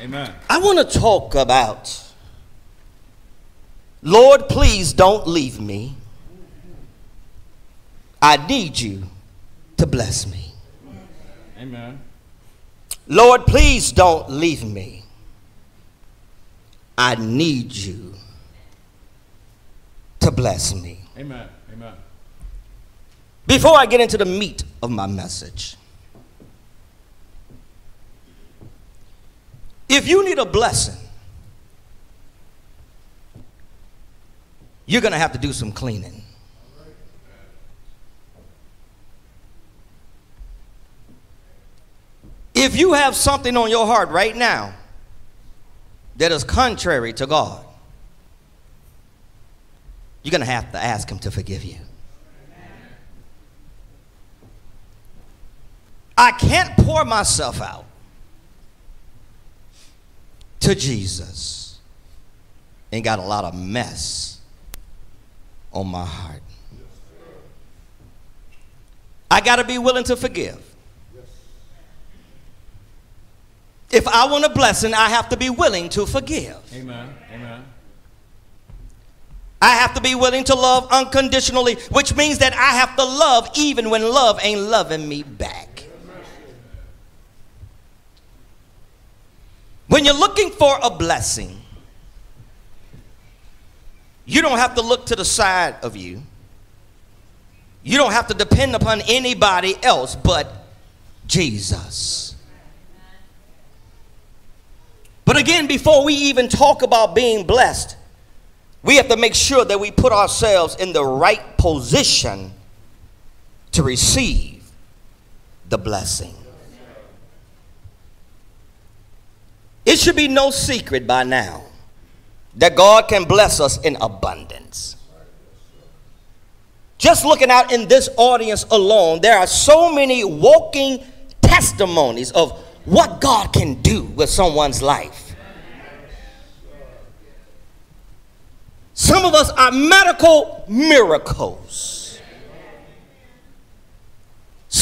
Amen. I want to talk about Lord, please don't leave me. I need you to bless me. Amen. Lord, please don't leave me. I need you to bless me. Amen. Amen. Before I get into the meat of my message, if you need a blessing, you're going to have to do some cleaning. If you have something on your heart right now that is contrary to God, you're going to have to ask Him to forgive you. I can't pour myself out to Jesus and got a lot of mess on my heart. I got to be willing to forgive. If I want a blessing, I have to be willing to forgive. Amen. Amen. I have to be willing to love unconditionally, which means that I have to love even when love ain't loving me back. When you're looking for a blessing, you don't have to look to the side of you. You don't have to depend upon anybody else but Jesus. But again, before we even talk about being blessed, we have to make sure that we put ourselves in the right position to receive the blessing. It should be no secret by now that God can bless us in abundance. Just looking out in this audience alone, there are so many walking testimonies of what God can do with someone's life. Some of us are medical miracles.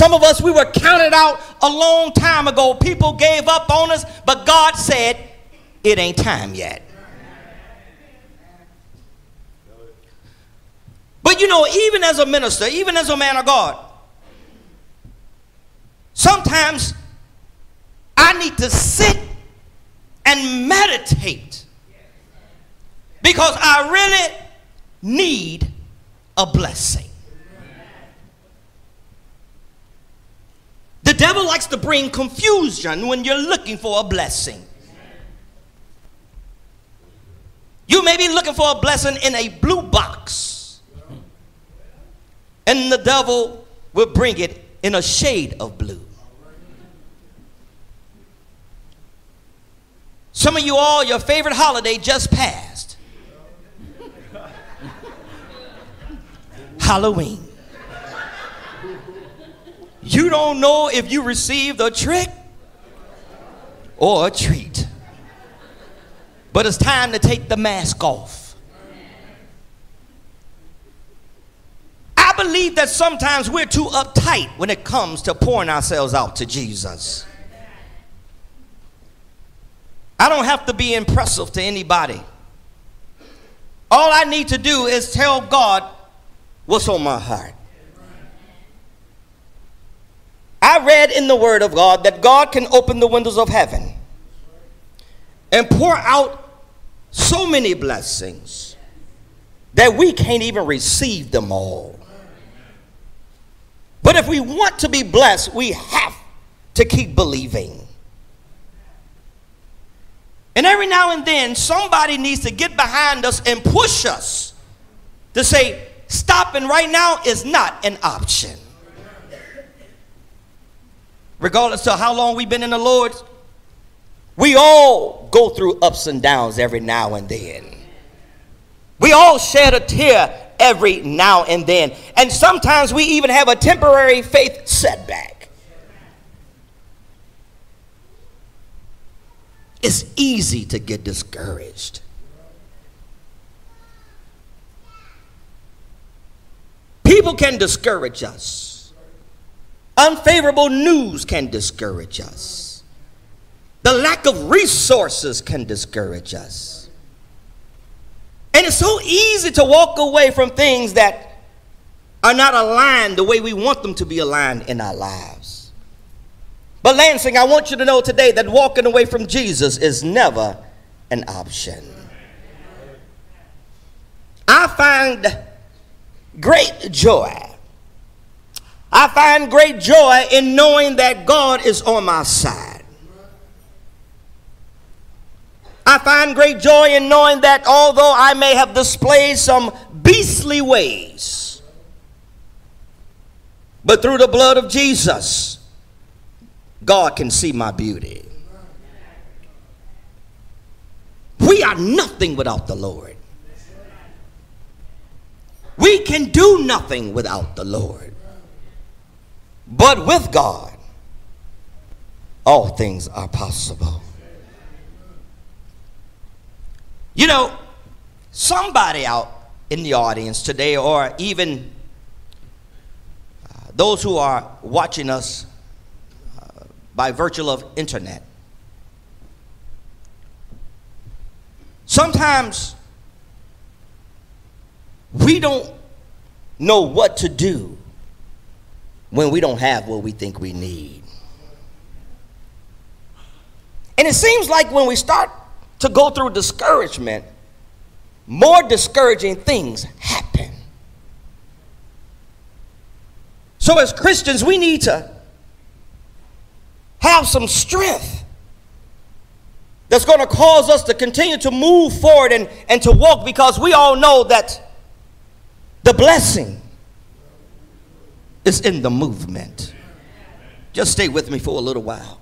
Some of us, we were counted out a long time ago. People gave up on us, but God said, it ain't time yet. But you know, even as a minister, even as a man of God, sometimes I need to sit and meditate because I really need a blessing. The devil likes to bring confusion when you're looking for a blessing. You may be looking for a blessing in a blue box, and the devil will bring it in a shade of blue. Some of you all, your favorite holiday just passed Halloween. You don't know if you received a trick or a treat. But it's time to take the mask off. I believe that sometimes we're too uptight when it comes to pouring ourselves out to Jesus. I don't have to be impressive to anybody. All I need to do is tell God what's on my heart. I read in the Word of God that God can open the windows of heaven and pour out so many blessings that we can't even receive them all. But if we want to be blessed, we have to keep believing. And every now and then, somebody needs to get behind us and push us to say, stopping right now is not an option. Regardless of how long we've been in the Lord, we all go through ups and downs every now and then. We all shed a tear every now and then. And sometimes we even have a temporary faith setback. It's easy to get discouraged. People can discourage us. Unfavorable news can discourage us. The lack of resources can discourage us. And it's so easy to walk away from things that are not aligned the way we want them to be aligned in our lives. But Lansing, I want you to know today that walking away from Jesus is never an option. I find great joy. I find great joy in knowing that God is on my side. I find great joy in knowing that although I may have displayed some beastly ways, but through the blood of Jesus, God can see my beauty. We are nothing without the Lord. We can do nothing without the Lord. But with God, all things are possible. You know, somebody out in the audience today, or even uh, those who are watching us uh, by virtue of internet, sometimes we don't know what to do when we don't have what we think we need. And it seems like when we start to go through discouragement, more discouraging things happen. So, as Christians, we need to have some strength that's going to cause us to continue to move forward and, and to walk because we all know that the blessing is in the movement. Just stay with me for a little while.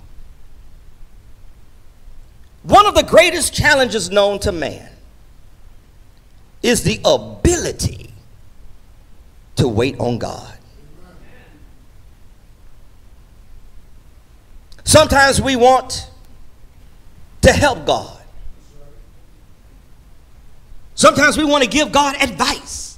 One of the greatest challenges known to man is the ability to wait on God. Sometimes we want to help God. Sometimes we want to give God advice.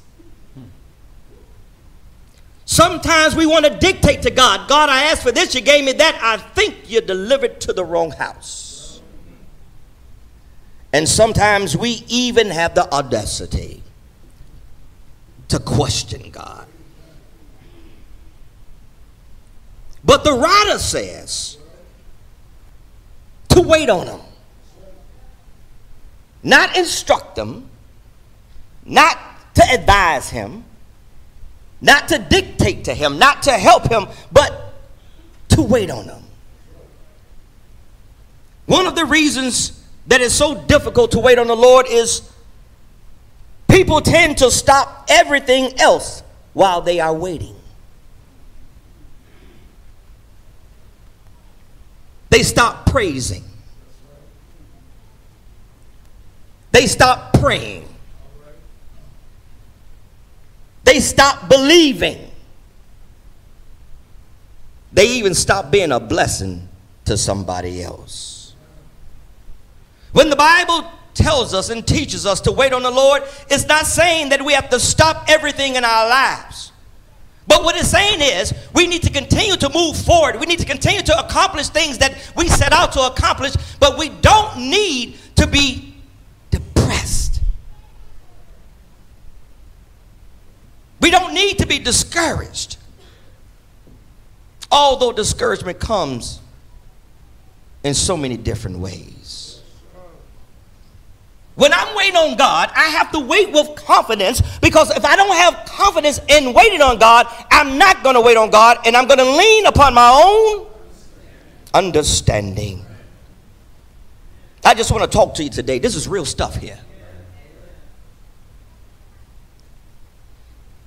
Sometimes we want to dictate to God God, I asked for this, you gave me that. I think you delivered to the wrong house. And sometimes we even have the audacity to question God. But the writer says to wait on Him, not instruct Him, not to advise Him not to dictate to him, not to help him, but to wait on him. One of the reasons that it's so difficult to wait on the Lord is people tend to stop everything else while they are waiting. They stop praising. They stop praying. They stop believing. They even stop being a blessing to somebody else. When the Bible tells us and teaches us to wait on the Lord, it's not saying that we have to stop everything in our lives. But what it's saying is we need to continue to move forward. We need to continue to accomplish things that we set out to accomplish, but we don't need to be depressed. We don't need to be discouraged. Although discouragement comes in so many different ways. When I'm waiting on God, I have to wait with confidence because if I don't have confidence in waiting on God, I'm not going to wait on God and I'm going to lean upon my own understanding. I just want to talk to you today. This is real stuff here.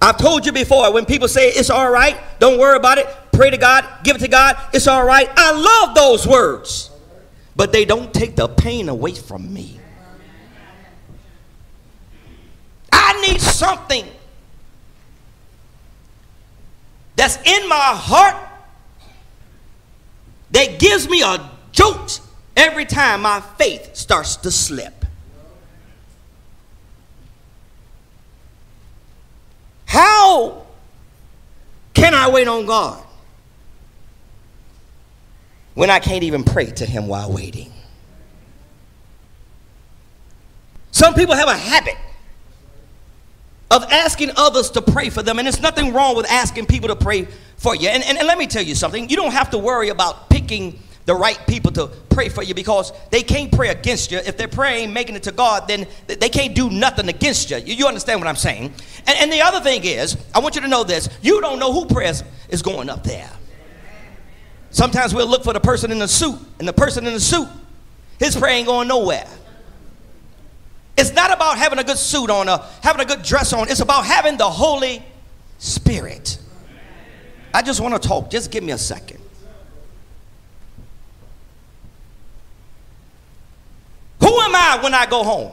I've told you before when people say it's all right, don't worry about it, pray to God, give it to God, it's all right. I love those words, but they don't take the pain away from me. I need something that's in my heart that gives me a jolt every time my faith starts to slip. How can I wait on God? when I can't even pray to Him while waiting. Some people have a habit of asking others to pray for them, and there's nothing wrong with asking people to pray for you. And, and, and let me tell you something you don't have to worry about picking the right people to pray for you because they can't pray against you. If their prayer ain't making it to God, then they can't do nothing against you. You, you understand what I'm saying? And, and the other thing is, I want you to know this you don't know who prayers is going up there. Sometimes we'll look for the person in the suit, and the person in the suit, his prayer ain't going nowhere. It's not about having a good suit on or having a good dress on. It's about having the Holy Spirit. I just want to talk. Just give me a second. Who am I when I go home?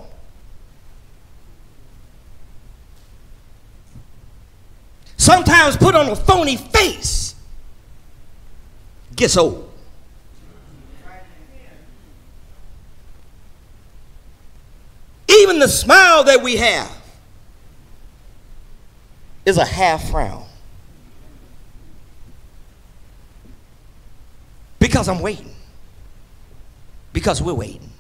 Sometimes put on a phony face gets old. Even the smile that we have is a half frown. Because I'm waiting. Because we're waiting.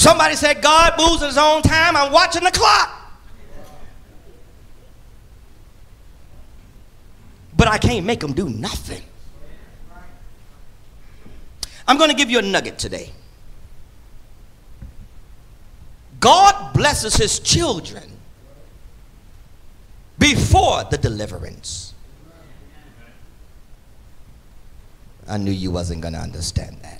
Somebody said God moves in his own time. I'm watching the clock. But I can't make him do nothing. I'm going to give you a nugget today. God blesses his children before the deliverance. I knew you wasn't going to understand that.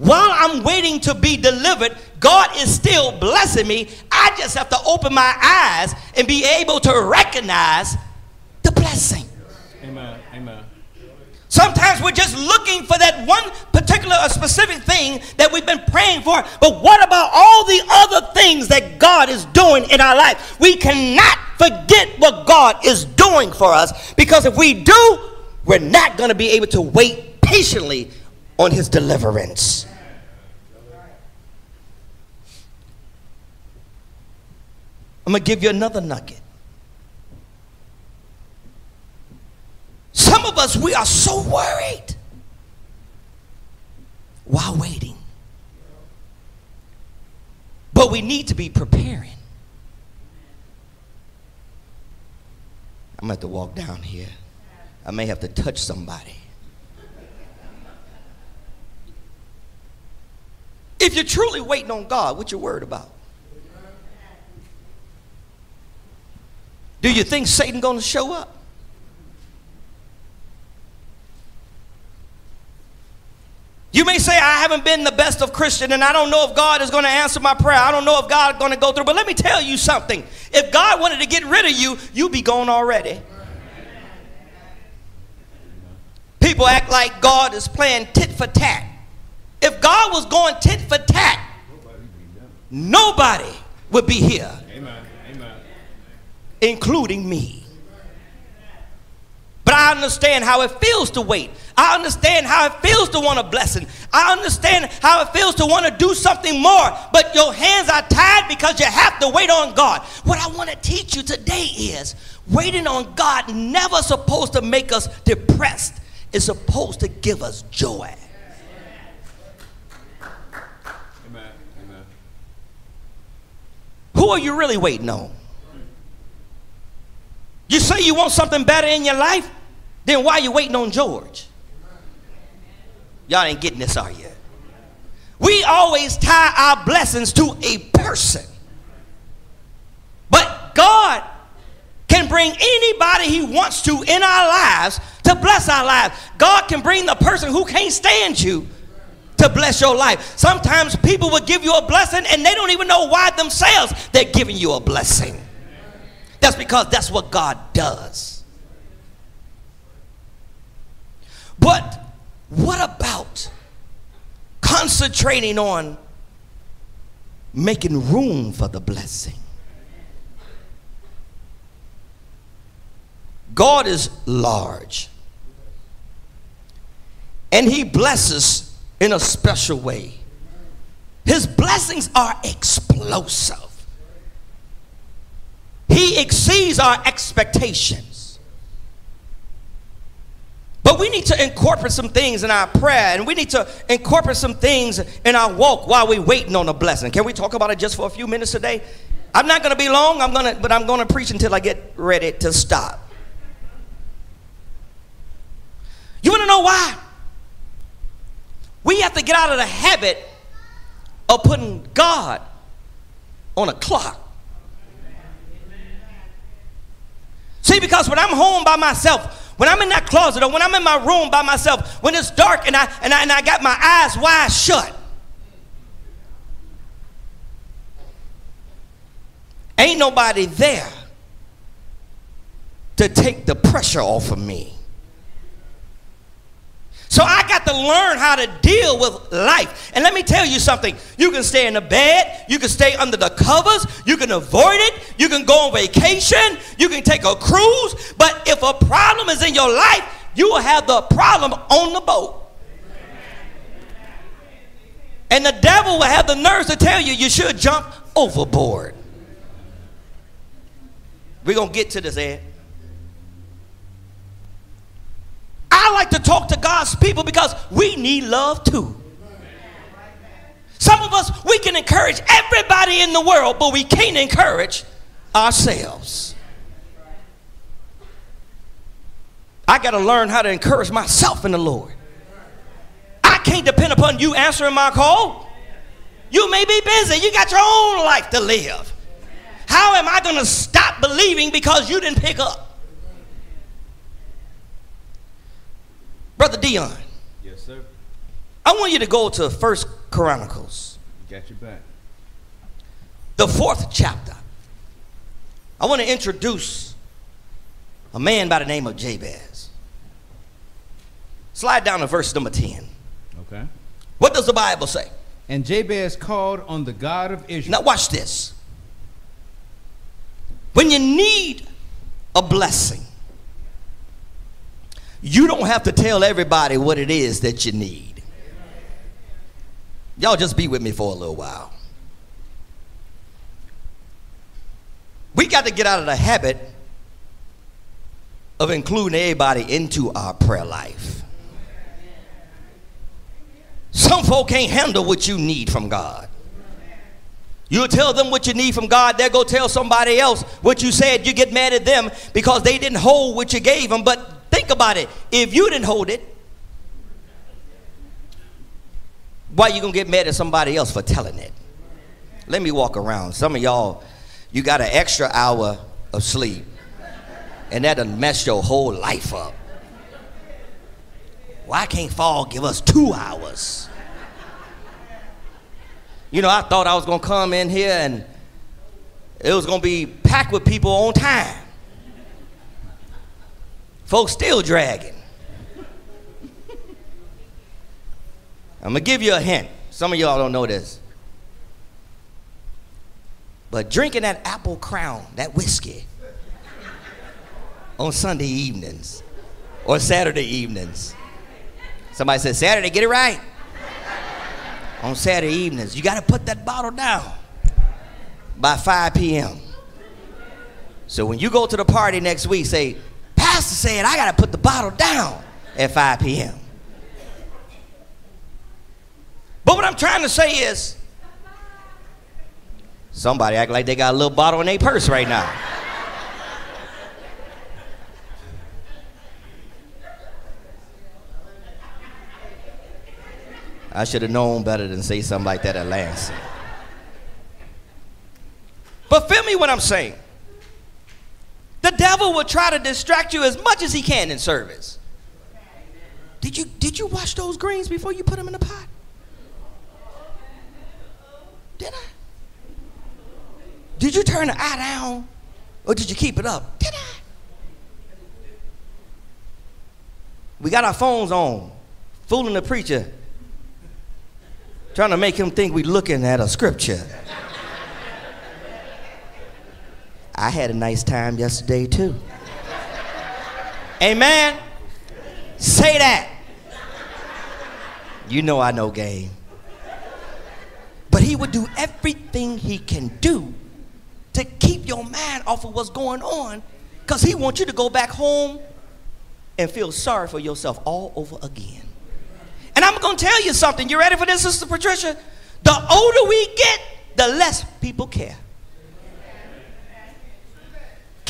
While I'm waiting to be delivered, God is still blessing me. I just have to open my eyes and be able to recognize the blessing. Amen. Amen. Sometimes we're just looking for that one particular specific thing that we've been praying for. But what about all the other things that God is doing in our life? We cannot forget what God is doing for us because if we do, we're not going to be able to wait patiently on his deliverance. I'm going to give you another nugget. Some of us, we are so worried while waiting. But we need to be preparing. I'm going to have to walk down here. I may have to touch somebody. If you're truly waiting on God, what you worried about? Do you think Satan going to show up? You may say, I haven't been the best of Christian and I don't know if God is going to answer my prayer. I don't know if God is going to go through. But let me tell you something. If God wanted to get rid of you, you'd be gone already. People act like God is playing tit for tat. If God was going tit for tat, nobody would be here. Including me. But I understand how it feels to wait. I understand how it feels to want a blessing. I understand how it feels to want to do something more. But your hands are tied because you have to wait on God. What I want to teach you today is waiting on God never supposed to make us depressed. It's supposed to give us joy. Amen. Amen. Who are you really waiting on? You say you want something better in your life? Then why are you waiting on George? Y'all ain't getting this, are you? We always tie our blessings to a person. But God can bring anybody he wants to in our lives to bless our lives. God can bring the person who can't stand you to bless your life. Sometimes people will give you a blessing and they don't even know why themselves they're giving you a blessing. That's because that's what God does. But what about concentrating on making room for the blessing? God is large. And he blesses in a special way. His blessings are explosive. He exceeds our expectations. But we need to incorporate some things in our prayer and we need to incorporate some things in our walk while we're waiting on a blessing. Can we talk about it just for a few minutes today? I'm not going to be long, I'm going to but I'm going to preach until I get ready to stop. You want to know why? We have to get out of the habit of putting God on a clock. See, because when I'm home by myself, when I'm in that closet or when I'm in my room by myself, when it's dark and I, and I, and I got my eyes wide shut, ain't nobody there to take the pressure off of me. So I got to learn how to deal with life. And let me tell you something. You can stay in the bed, you can stay under the covers, you can avoid it, you can go on vacation, you can take a cruise, but if a problem is in your life, you will have the problem on the boat. And the devil will have the nerves to tell you you should jump overboard. We're going to get to this, Ed. I like to talk to God's people because we need love too. Some of us, we can encourage everybody in the world, but we can't encourage ourselves. I got to learn how to encourage myself in the Lord. I can't depend upon you answering my call. You may be busy, you got your own life to live. How am I going to stop believing because you didn't pick up? Brother Dion. Yes, sir. I want you to go to First Chronicles. Got your back. The fourth chapter. I want to introduce a man by the name of Jabez. Slide down to verse number 10. Okay. What does the Bible say? And Jabez called on the God of Israel. Now, watch this. When you need a blessing, you don't have to tell everybody what it is that you need. Y'all just be with me for a little while. We got to get out of the habit of including everybody into our prayer life. Some folk can't handle what you need from God. You'll tell them what you need from God, they'll go tell somebody else what you said. You get mad at them because they didn't hold what you gave them, but Think about it. If you didn't hold it, why you gonna get mad at somebody else for telling it? Let me walk around. Some of y'all, you got an extra hour of sleep, and that'll mess your whole life up. Why can't fall give us two hours? You know, I thought I was gonna come in here and it was gonna be packed with people on time. Folks still dragging. I'm going to give you a hint. Some of y'all don't know this. But drinking that apple crown, that whiskey, on Sunday evenings or Saturday evenings. Somebody said, Saturday, get it right. on Saturday evenings, you got to put that bottle down by 5 p.m. So when you go to the party next week, say, pastor said I got to put the bottle down at 5 p.m. But what I'm trying to say is, somebody act like they got a little bottle in their purse right now. I should have known better than say something like that at Lansing. But feel me what I'm saying. The devil will try to distract you as much as he can in service. Did you, did you wash those greens before you put them in the pot? Did I? Did you turn the eye down or did you keep it up? Did I? We got our phones on, fooling the preacher, trying to make him think we're looking at a scripture. I had a nice time yesterday too. Amen. Say that. You know I know game. But he would do everything he can do to keep your mind off of what's going on because he wants you to go back home and feel sorry for yourself all over again. And I'm going to tell you something. You ready for this, Sister Patricia? The older we get, the less people care.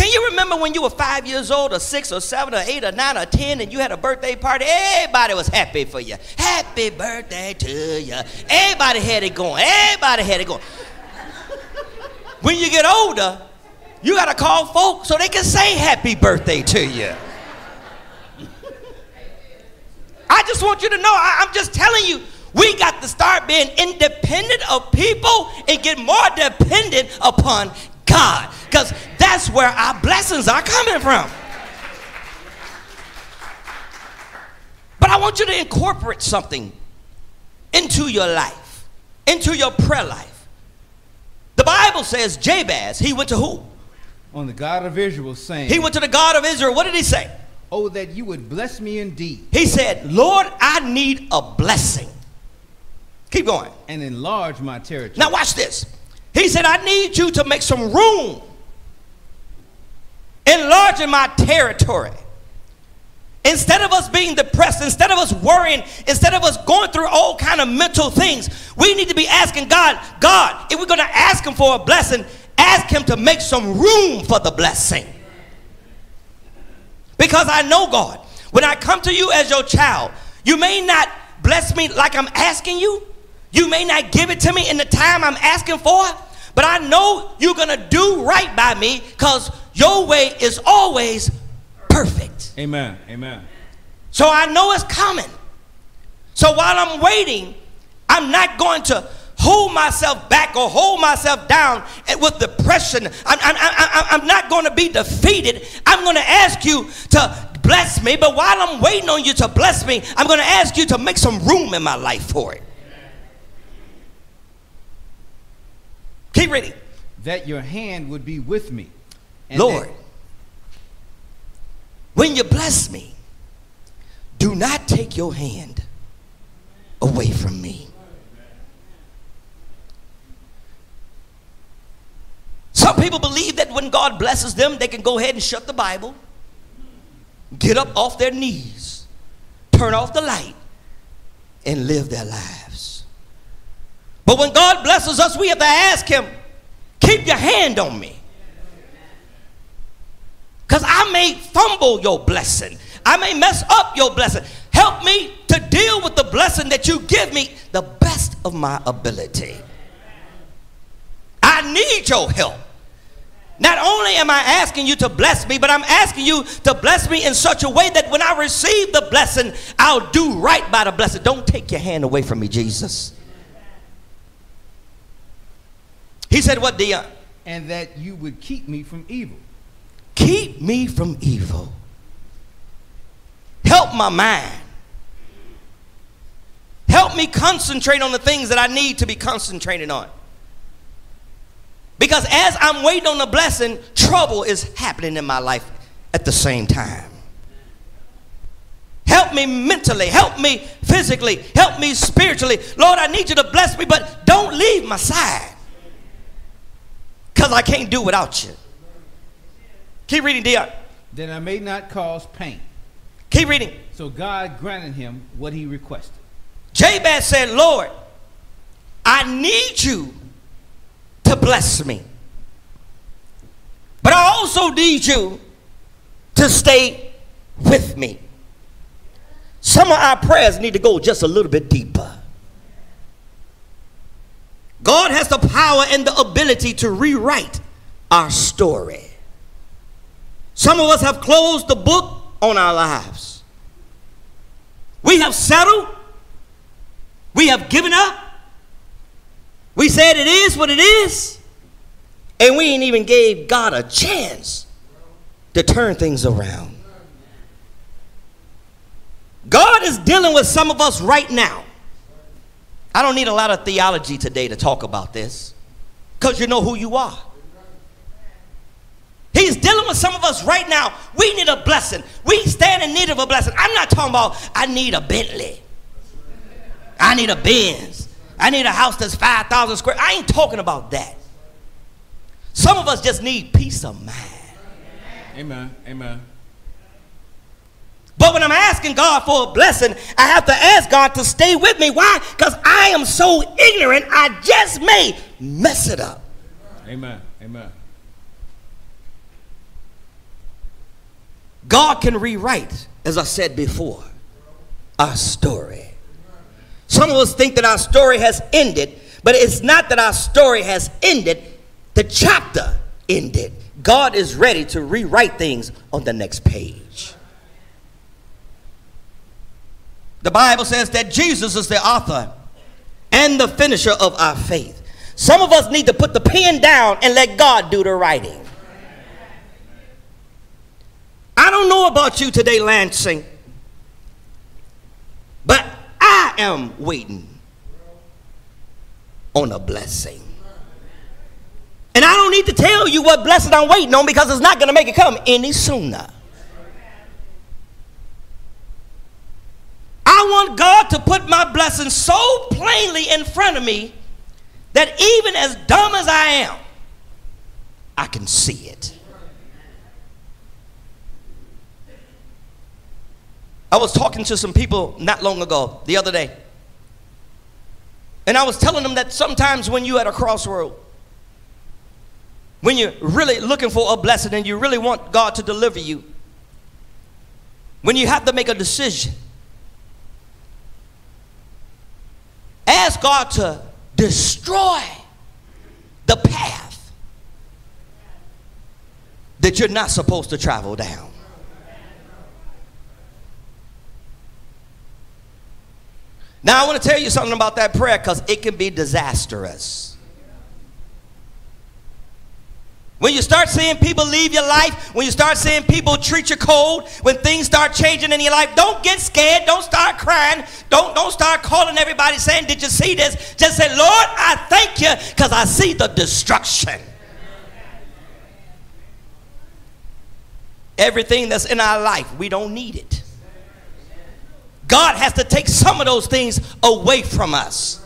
Can you remember when you were five years old, or six, or seven, or eight, or nine, or ten, and you had a birthday party? Everybody was happy for you. Happy birthday to you. Everybody had it going. Everybody had it going. when you get older, you got to call folks so they can say happy birthday to you. I just want you to know, I, I'm just telling you, we got to start being independent of people and get more dependent upon God. Because that's where our blessings are coming from. But I want you to incorporate something into your life, into your prayer life. The Bible says Jabez, he went to who? On the God of Israel, saying, He went to the God of Israel. What did he say? Oh, that you would bless me indeed He said, Lord, I need a blessing. Keep going. and enlarge my territory. Now, watch this. He said, I need you to make some room, enlarging my territory. Instead of us being depressed, instead of us worrying, instead of us going through all kind of mental things, we need to be asking God, God, if we're going to ask him for a blessing, ask him to make some room for the blessing. Because I know God, when I come to you as your child, you may not bless me like I'm asking you. You may not give it to me in the time I'm asking for, but I know you're going to do right by me because your way is always perfect. Amen. Amen. So I know it's coming. So while I'm waiting, I'm not going to hold myself back or hold myself down with depression. I'm, I'm, I'm, I'm not going to be defeated. I'm going to ask you to bless me. But while I'm waiting on you to bless me, I'm going to ask you to make some room in my life for it. Keep reading. That your hand would be with me. Lord, that- when you bless me, do not take your hand away from me. Some people believe that when God blesses them, they can go ahead and shut the Bible, get up off their knees, turn off the light, and live their lives. But when God blesses us, we have to ask Him, keep your hand on me. Because I may fumble your blessing. I may mess up your blessing. Help me to deal with the blessing that you give me the best of my ability. I need your help. Not only am I asking you to bless me, but I'm asking you to bless me in such a way that when I receive the blessing, I'll do right by the blessing. Don't take your hand away from me, Jesus. He said, What, Dion? and that you would keep me from evil. Keep me from evil. Help my mind. Help me concentrate on the things that I need to be concentrating on. Because as I'm waiting on the blessing, trouble is happening in my life at the same time. Help me mentally, help me physically, help me spiritually. Lord, I need you to bless me, but don't leave my side. Because I can't do without you. Keep reading, Dion. That I may not cause pain. Keep reading. So God granted him what he requested. Jabez said, Lord, I need you to bless me. But I also need you to stay with me. Some of our prayers need to go just a little bit deeper. God has the power and the ability to rewrite our story. Some of us have closed the book on our lives. We have settled. We have given up. We said it is what it is. And we ain't even gave God a chance to turn things around. God is dealing with some of us right now. I don't need a lot of theology today to talk about this because you know who you are. He's dealing with some of us right now. We need a blessing. We stand in need of a blessing. I'm not talking about I need a Bentley. I need a Benz. I need a house that's 5,000 square. I ain't talking about that. Some of us just need peace of mind. Amen. Amen. But when I'm asking God for a blessing, I have to ask God to stay with me. Why? Because I am so ignorant, I just may mess it up. Amen. Amen. God can rewrite, as I said before, our story. Some of us think that our story has ended, but it's not that our story has ended, the chapter ended. God is ready to rewrite things on the next page. The Bible says that Jesus is the author and the finisher of our faith. Some of us need to put the pen down and let God do the writing. I don't know about you today, Lansing, but I am waiting on a blessing. And I don't need to tell you what blessing I'm waiting on because it's not going to make it come any sooner. I want God to put my blessing so plainly in front of me that even as dumb as I am, I can see it. I was talking to some people not long ago, the other day. And I was telling them that sometimes when you're at a crossroad, when you're really looking for a blessing and you really want God to deliver you, when you have to make a decision, ask God to destroy the path that you're not supposed to travel down. Now, I want to tell you something about that prayer because it can be disastrous. When you start seeing people leave your life, when you start seeing people treat you cold, when things start changing in your life, don't get scared. Don't start crying. Don't, don't start calling everybody saying, Did you see this? Just say, Lord, I thank you because I see the destruction. Everything that's in our life, we don't need it. God has to take some of those things away from us.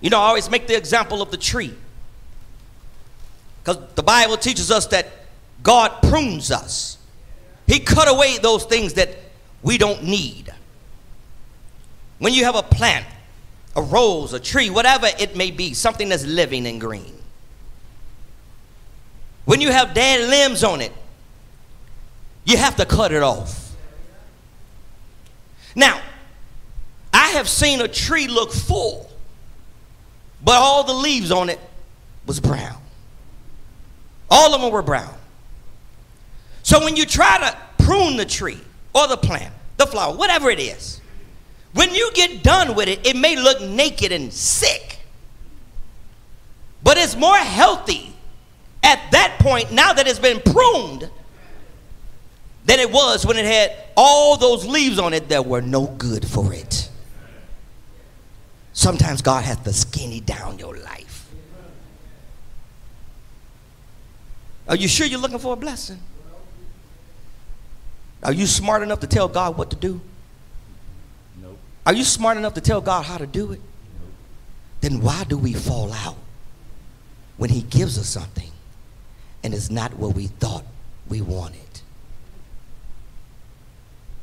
You know, I always make the example of the tree. Because the Bible teaches us that God prunes us. He cut away those things that we don't need. When you have a plant, a rose, a tree, whatever it may be, something that's living and green. When you have dead limbs on it, you have to cut it off. Now, I have seen a tree look full, but all the leaves on it was brown. All of them were brown. So when you try to prune the tree or the plant, the flower, whatever it is, when you get done with it, it may look naked and sick. But it's more healthy at that point, now that it's been pruned, than it was when it had all those leaves on it that were no good for it. Sometimes God has to skinny down your life. Are you sure you're looking for a blessing? Are you smart enough to tell God what to do? Nope. Are you smart enough to tell God how to do it? Nope. Then why do we fall out when He gives us something and it's not what we thought we wanted?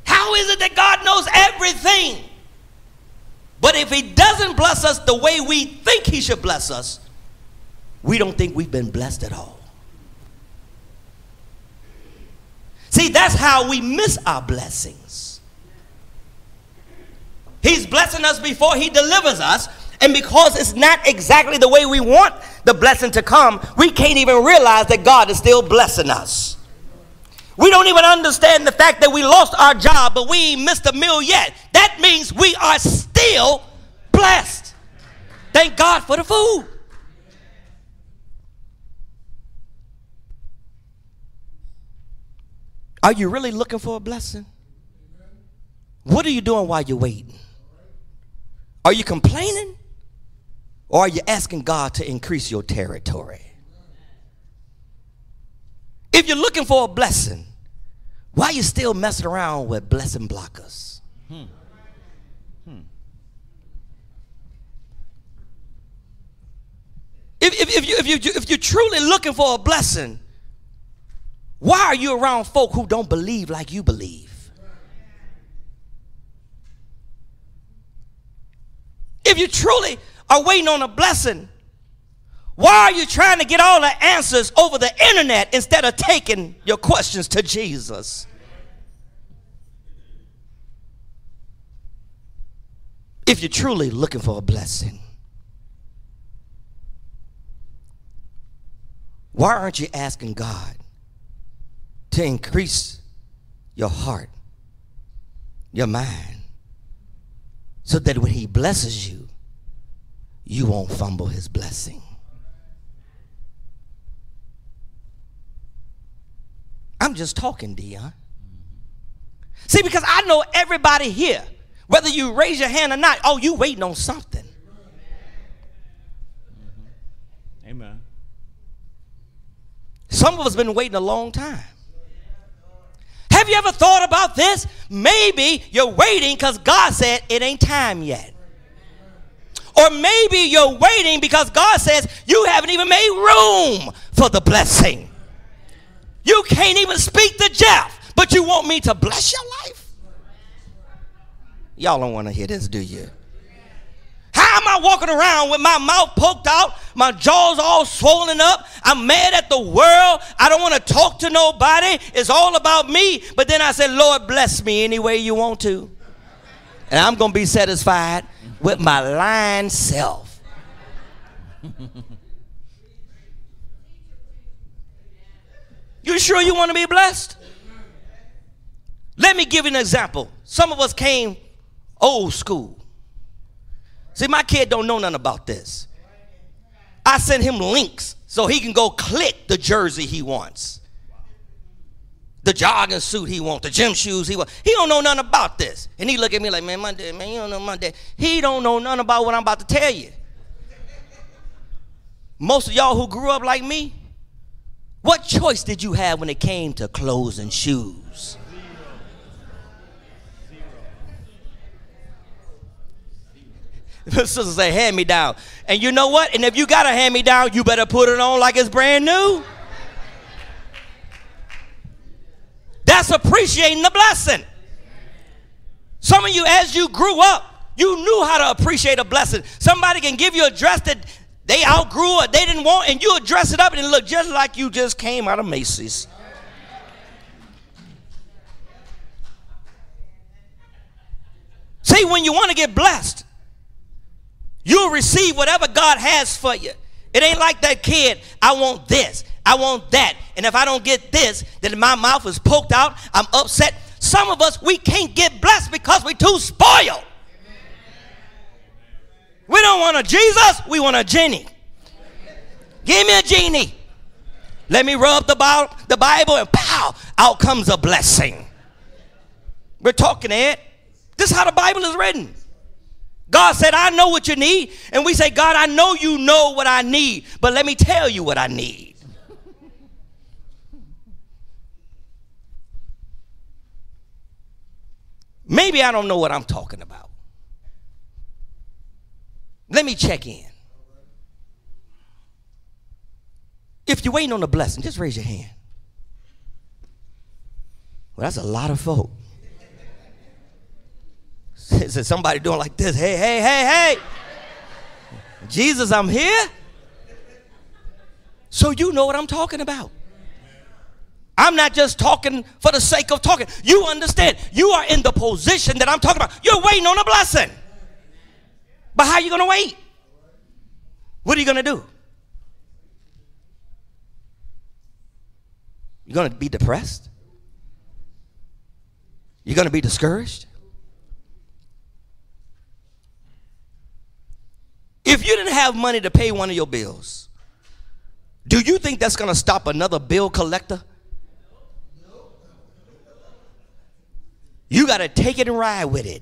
How is it that God knows everything? But if He doesn't bless us the way we think He should bless us, we don't think we've been blessed at all. See, that's how we miss our blessings. He's blessing us before He delivers us, and because it's not exactly the way we want the blessing to come, we can't even realize that God is still blessing us. We don't even understand the fact that we lost our job, but we missed a meal yet. That means we are still blessed. Thank God for the food. Are you really looking for a blessing? What are you doing while you're waiting? Are you complaining? Or are you asking God to increase your territory? If you're looking for a blessing, why are you still messing around with blessing blockers? Hmm. Hmm. If, if, if, you, if, you, if you're truly looking for a blessing, why are you around folk who don't believe like you believe? If you truly are waiting on a blessing, why are you trying to get all the answers over the internet instead of taking your questions to Jesus? If you're truly looking for a blessing, why aren't you asking God to increase your heart, your mind, so that when He blesses you, you won't fumble His blessing? I'm just talking, Dion. See, because I know everybody here, whether you raise your hand or not, oh, you waiting on something. Amen. Some of us been waiting a long time. Have you ever thought about this? Maybe you're waiting because God said it ain't time yet. Or maybe you're waiting because God says you haven't even made room for the blessing. You can't even speak to Jeff, but you want me to bless your life? Y'all don't want to hear this, do you? How am I walking around with my mouth poked out, my jaws all swollen up? I'm mad at the world. I don't want to talk to nobody. It's all about me. But then I said, Lord, bless me any way you want to. And I'm going to be satisfied with my lying self. You sure you want to be blessed? Let me give you an example. Some of us came old school. See, my kid don't know nothing about this. I send him links so he can go click the jersey he wants. The jogging suit he wants, the gym shoes he wants. He don't know nothing about this. And he look at me like, man, my dad, man, you don't know my dad. He don't know nothing about what I'm about to tell you. Most of y'all who grew up like me, what choice did you have when it came to clothes and shoes? Sisters say, hand me down. And you know what? And if you got a hand me down, you better put it on like it's brand new. That's appreciating the blessing. Some of you, as you grew up, you knew how to appreciate a blessing. Somebody can give you a dress that they outgrew or they didn't want, and you dress it up and it look just like you just came out of Macy's. See, when you want to get blessed, you'll receive whatever God has for you. It ain't like that kid, I want this, I want that. And if I don't get this, then my mouth is poked out, I'm upset. Some of us, we can't get blessed because we're too spoiled. We don't want a Jesus, we want a genie. Give me a genie. Let me rub the, Bible and pow, out comes a blessing. We're talking it. This is how the Bible is written. God said, I know what you need. And we say, God, I know you know what I need, but let me tell you what I need. Maybe I don't know what I'm talking about. Let me check in. If you're waiting on a blessing, just raise your hand. Well, that's a lot of folk. Is it somebody doing like this? Hey, hey, hey, hey. Jesus, I'm here. So you know what I'm talking about. I'm not just talking for the sake of talking. You understand. You are in the position that I'm talking about. You're waiting on a blessing. But how are you going to wait? What are you going to do? You're going to be depressed? You're going to be discouraged? If you didn't have money to pay one of your bills, do you think that's going to stop another bill collector? You got to take it and ride with it.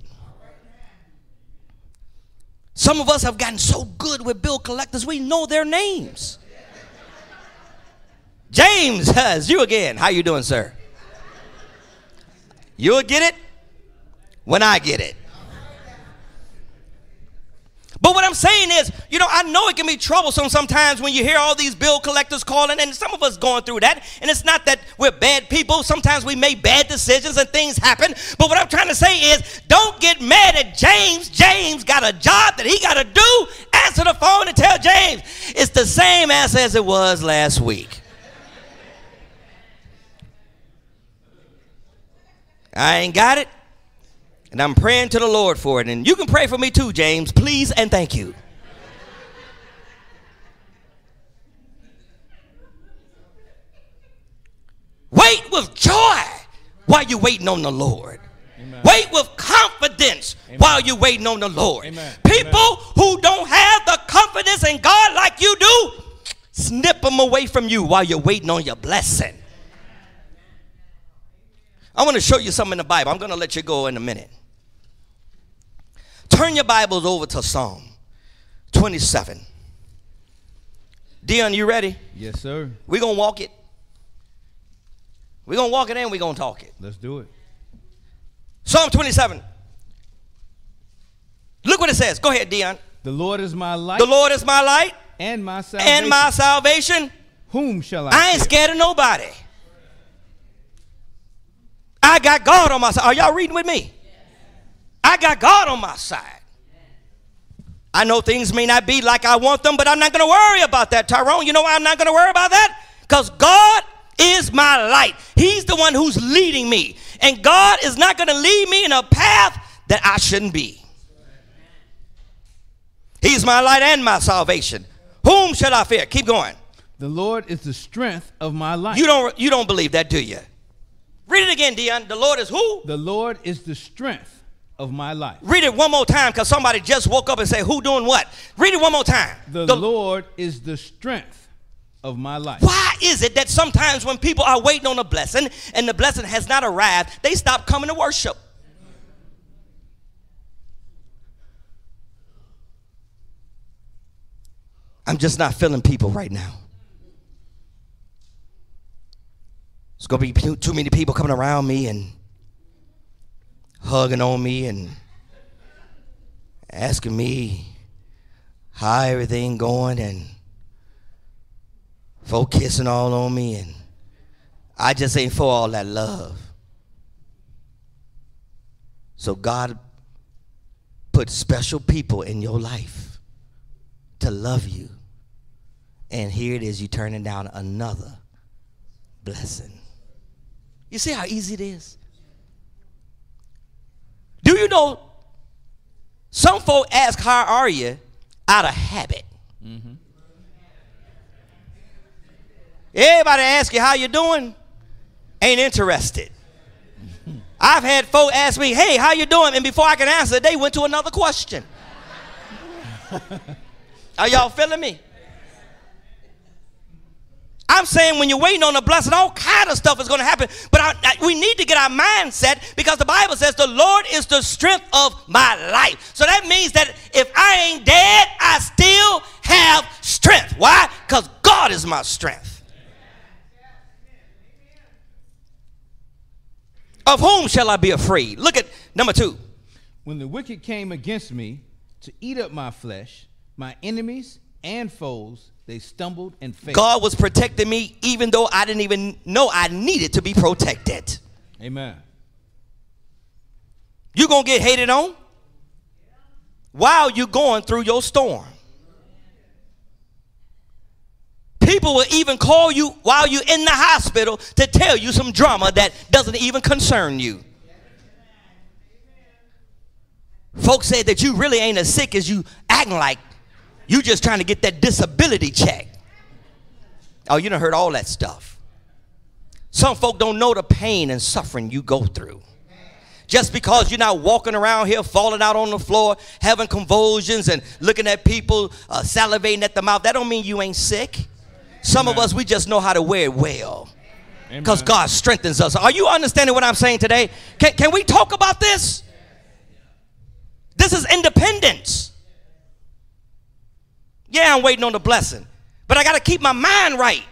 Some of us have gotten so good with bill collectors, we know their names. James has you again. How you doing, sir? You'll get it when I get it. But what I'm saying is, you know, I know it can be troublesome sometimes when you hear all these bill collectors calling, and some of us going through that. And it's not that we're bad people. Sometimes we make bad decisions and things happen. But what I'm trying to say is, don't get mad at James. James got a job that he got to do, answer the phone and tell James. It's the same answer as it was last week. I ain't got it. And I'm praying to the Lord for it. And you can pray for me too, James. Please and thank you. Wait with joy while you're waiting on the Lord. Amen. Wait with confidence Amen. while you're waiting on the Lord. Amen. People who don't have the confidence in God like you do, snip them away from you while you're waiting on your blessing. I want to show you something in the Bible. I'm going to let you go in a minute. Turn your Bibles over to Psalm 27. Dion, you ready? Yes, sir. We're going to walk it. We're going to walk it and we're going to talk it. Let's do it. Psalm 27. Look what it says. Go ahead, Dion. The Lord is my light. The Lord is my light. And my salvation. And my salvation. Whom shall I I ain't scared of nobody. I got God on my side. Are y'all reading with me? I got God on my side. I know things may not be like I want them, but I'm not going to worry about that, Tyrone. You know why I'm not going to worry about that? Because God is my light. He's the one who's leading me. And God is not going to lead me in a path that I shouldn't be. He's my light and my salvation. Whom shall I fear? Keep going. The Lord is the strength of my life. You don't you don't believe that, do you? Read it again, Dion. The Lord is who? The Lord is the strength of my life. Read it one more time because somebody just woke up and said, Who doing what? Read it one more time. The, the Lord is the strength of my life. Why is it that sometimes when people are waiting on a blessing and the blessing has not arrived, they stop coming to worship? I'm just not feeling people right now. There's going to be too many people coming around me and hugging on me and asking me how everything going and folk kissing all on me and I just ain't for all that love. So God put special people in your life to love you. And here it is, you turning down another blessing. You see how easy it is? Do you know some folk ask, How are you? out of habit. Mm-hmm. Everybody ask you how you doing, ain't interested. I've had folk ask me, "Hey, how you doing?" and before I can answer, they went to another question. Are y'all feeling me? I'm saying when you're waiting on a blessing, all kind of stuff is going to happen. But I, I, we need to get our mindset because the Bible says the Lord is the strength of my life. So that means that if I ain't dead, I still have strength. Why? Because God is my strength. Of whom shall I be afraid? Look at number two. When the wicked came against me to eat up my flesh, my enemies and foes they stumbled and failed. God was protecting me even though I didn't even know I needed to be protected. Amen. You're going to get hated on while you're going through your storm. People will even call you while you're in the hospital to tell you some drama that doesn't even concern you. Folks say that you really ain't as sick as you acting like you just trying to get that disability check. Oh, you done heard all that stuff. Some folk don't know the pain and suffering you go through. Just because you're not walking around here falling out on the floor, having convulsions and looking at people uh, salivating at the mouth, that don't mean you ain't sick. Some Amen. of us, we just know how to wear it well. Because God strengthens us. Are you understanding what I'm saying today? Can, can we talk about this? This is independence. Yeah, I'm waiting on the blessing. But I got to keep my mind right.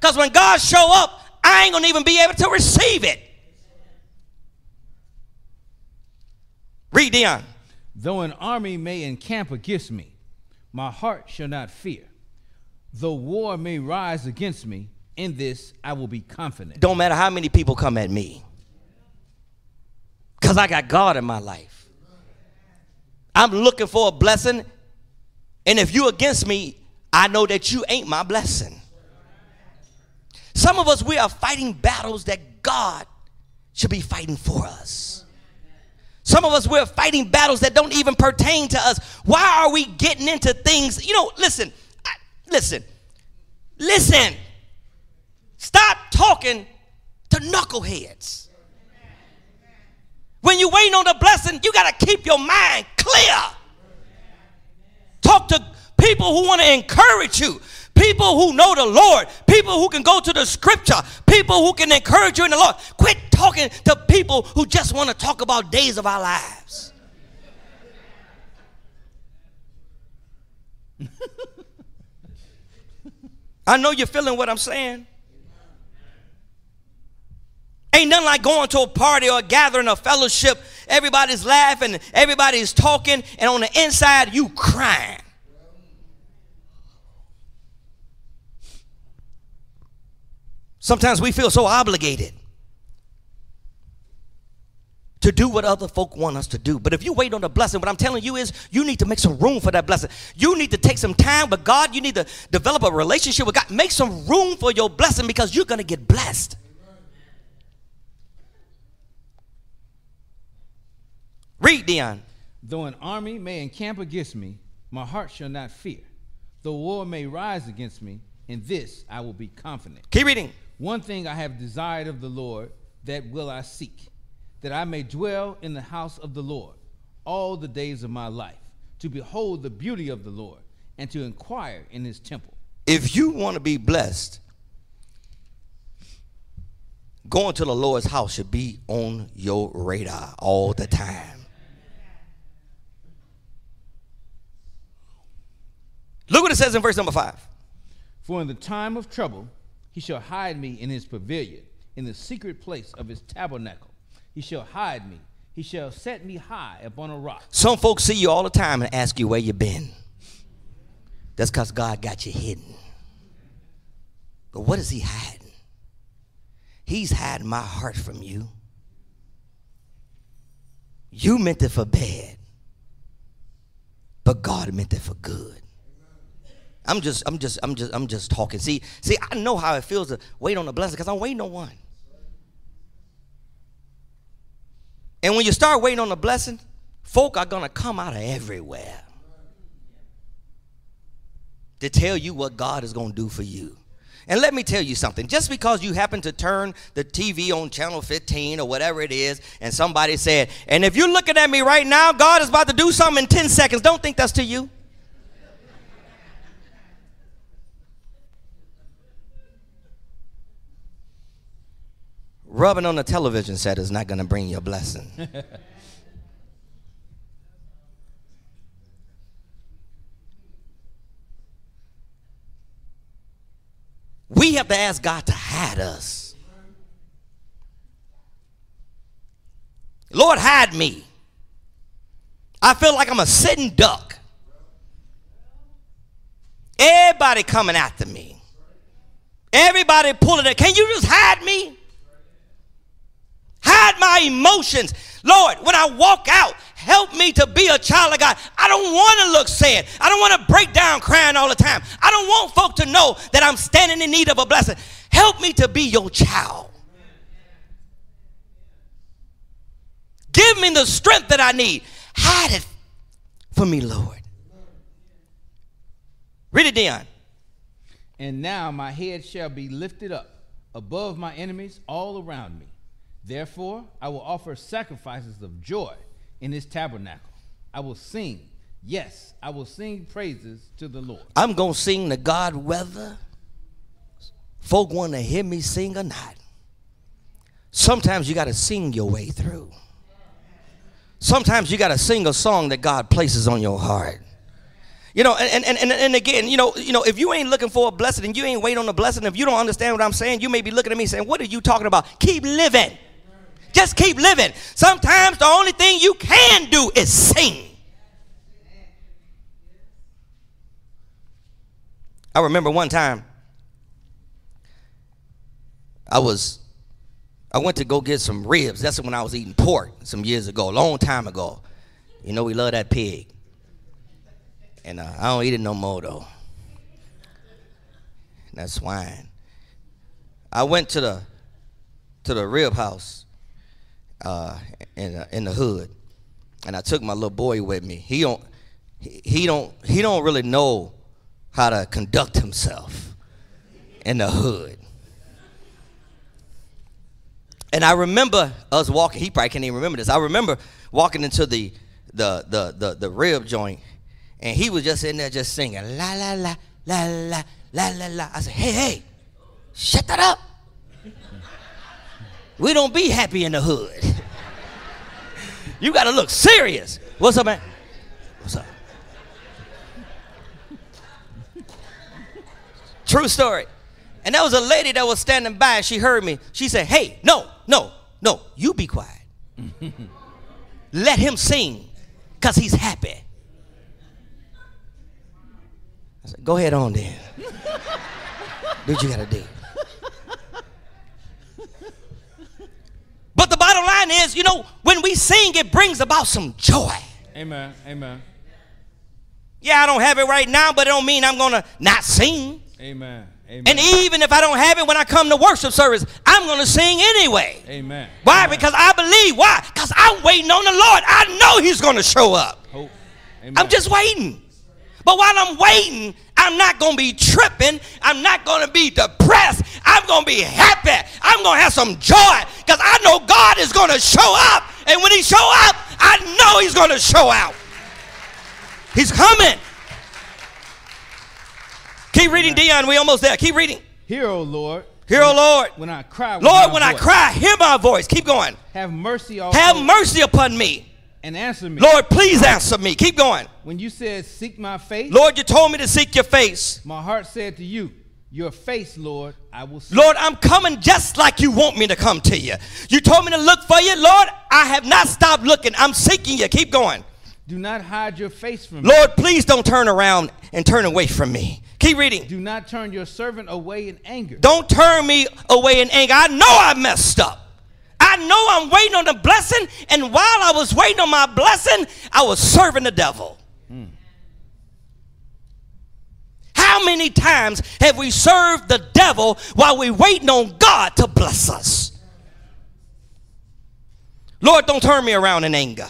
Because when God show up, I ain't going to even be able to receive it. Read Dion. Though an army may encamp against me, my heart shall not fear. Though war may rise against me, in this I will be confident. Don't matter how many people come at me. Because I got God in my life. I'm looking for a blessing. And if you against me, I know that you ain't my blessing. Some of us, we are fighting battles that God should be fighting for us. Some of us, we're fighting battles that don't even pertain to us. Why are we getting into things? You know, listen, I, listen, listen. Stop talking to knuckleheads. When you're waiting on the blessing, you got to keep your mind clear. Talk to people who want to encourage you, people who know the Lord, people who can go to the scripture, people who can encourage you in the Lord. Quit talking to people who just want to talk about days of our lives. I know you're feeling what I'm saying. Ain't nothing like going to a party or a gathering, a fellowship. Everybody's laughing, everybody's talking, and on the inside, you crying. Sometimes we feel so obligated to do what other folk want us to do. But if you wait on the blessing, what I'm telling you is you need to make some room for that blessing. You need to take some time, but God, you need to develop a relationship with God. Make some room for your blessing because you're going to get blessed. Read, Dion. Though an army may encamp against me, my heart shall not fear. Though war may rise against me, in this I will be confident. Keep reading. One thing I have desired of the Lord, that will I seek, that I may dwell in the house of the Lord all the days of my life, to behold the beauty of the Lord, and to inquire in his temple. If you want to be blessed, going to the Lord's house should be on your radar all the time. Look what it says in verse number five. For in the time of trouble, he shall hide me in his pavilion, in the secret place of his tabernacle. He shall hide me. He shall set me high upon a rock. Some folks see you all the time and ask you where you been. That's because God got you hidden. But what is he hiding? He's hiding my heart from you. You meant it for bad, but God meant it for good. I'm just, I'm just, I'm just, I'm just talking. See, see, I know how it feels to wait on a blessing because I'm waiting on one. And when you start waiting on a blessing, folk are gonna come out of everywhere to tell you what God is gonna do for you. And let me tell you something. Just because you happen to turn the TV on channel 15 or whatever it is, and somebody said, and if you're looking at me right now, God is about to do something in 10 seconds, don't think that's to you. Rubbing on the television set is not going to bring you a blessing. we have to ask God to hide us. Lord, hide me. I feel like I'm a sitting duck. Everybody coming after me. Everybody pulling it. Can you just hide me? Hide my emotions. Lord, when I walk out, help me to be a child of God. I don't want to look sad. I don't want to break down crying all the time. I don't want folk to know that I'm standing in need of a blessing. Help me to be your child. Give me the strength that I need. Hide it for me, Lord. Read it, Dion. And now my head shall be lifted up above my enemies all around me. Therefore, I will offer sacrifices of joy in his tabernacle. I will sing. Yes, I will sing praises to the Lord. I'm going to sing to God whether folk want to hear me sing or not. Sometimes you got to sing your way through. Sometimes you got to sing a song that God places on your heart. You know, and, and, and, and again, you know, you know, if you ain't looking for a blessing and you ain't waiting on a blessing, if you don't understand what I'm saying, you may be looking at me saying, What are you talking about? Keep living. Just keep living. Sometimes the only thing you can do is sing. I remember one time I was I went to go get some ribs. That's when I was eating pork some years ago, a long time ago. You know we love that pig. And uh, I don't eat it no more though. That's swine. I went to the to the rib house uh, in uh, in the hood, and I took my little boy with me. He don't he, don't he don't really know how to conduct himself in the hood. And I remember us walking. He probably can't even remember this. I remember walking into the the the the, the rib joint, and he was just in there just singing la la la la la la la la. I said, hey hey, shut that up. We don't be happy in the hood. you got to look serious. What's up, man? What's up? True story. And there was a lady that was standing by she heard me. She said, Hey, no, no, no, you be quiet. Let him sing because he's happy. I said, Go ahead on then. do what you got to do. Bottom line is, you know, when we sing, it brings about some joy. Amen. Amen. Yeah, I don't have it right now, but it don't mean I'm gonna not sing. Amen. Amen. And even if I don't have it when I come to worship service, I'm gonna sing anyway. Amen. Why? Amen. Because I believe. Why? Because I'm waiting on the Lord. I know He's gonna show up. Hope. Amen. I'm just waiting. But while I'm waiting, I'm not going to be tripping. I'm not going to be depressed. I'm going to be happy. I'm going to have some joy because I know God is going to show up. And when He show up, I know He's going to show out. He's coming. Keep reading, Dion. We almost there. Keep reading. Hear, O Lord. Hear, O Lord. When I cry. Lord, when I cry, hear my voice. Keep going. Have mercy also. Have mercy upon me. And answer me. Lord, please answer me. Keep going. When you said, Seek my face. Lord, you told me to seek your face. My heart said to you, Your face, Lord, I will seek. Lord, I'm coming just like you want me to come to you. You told me to look for you. Lord, I have not stopped looking. I'm seeking you. Keep going. Do not hide your face from me. Lord, please don't turn around and turn away from me. Keep reading. Do not turn your servant away in anger. Don't turn me away in anger. I know I messed up. I know I'm waiting on the blessing, and while I was waiting on my blessing, I was serving the devil. How many times have we served the devil while we're waiting on God to bless us? Lord, don't turn me around in anger.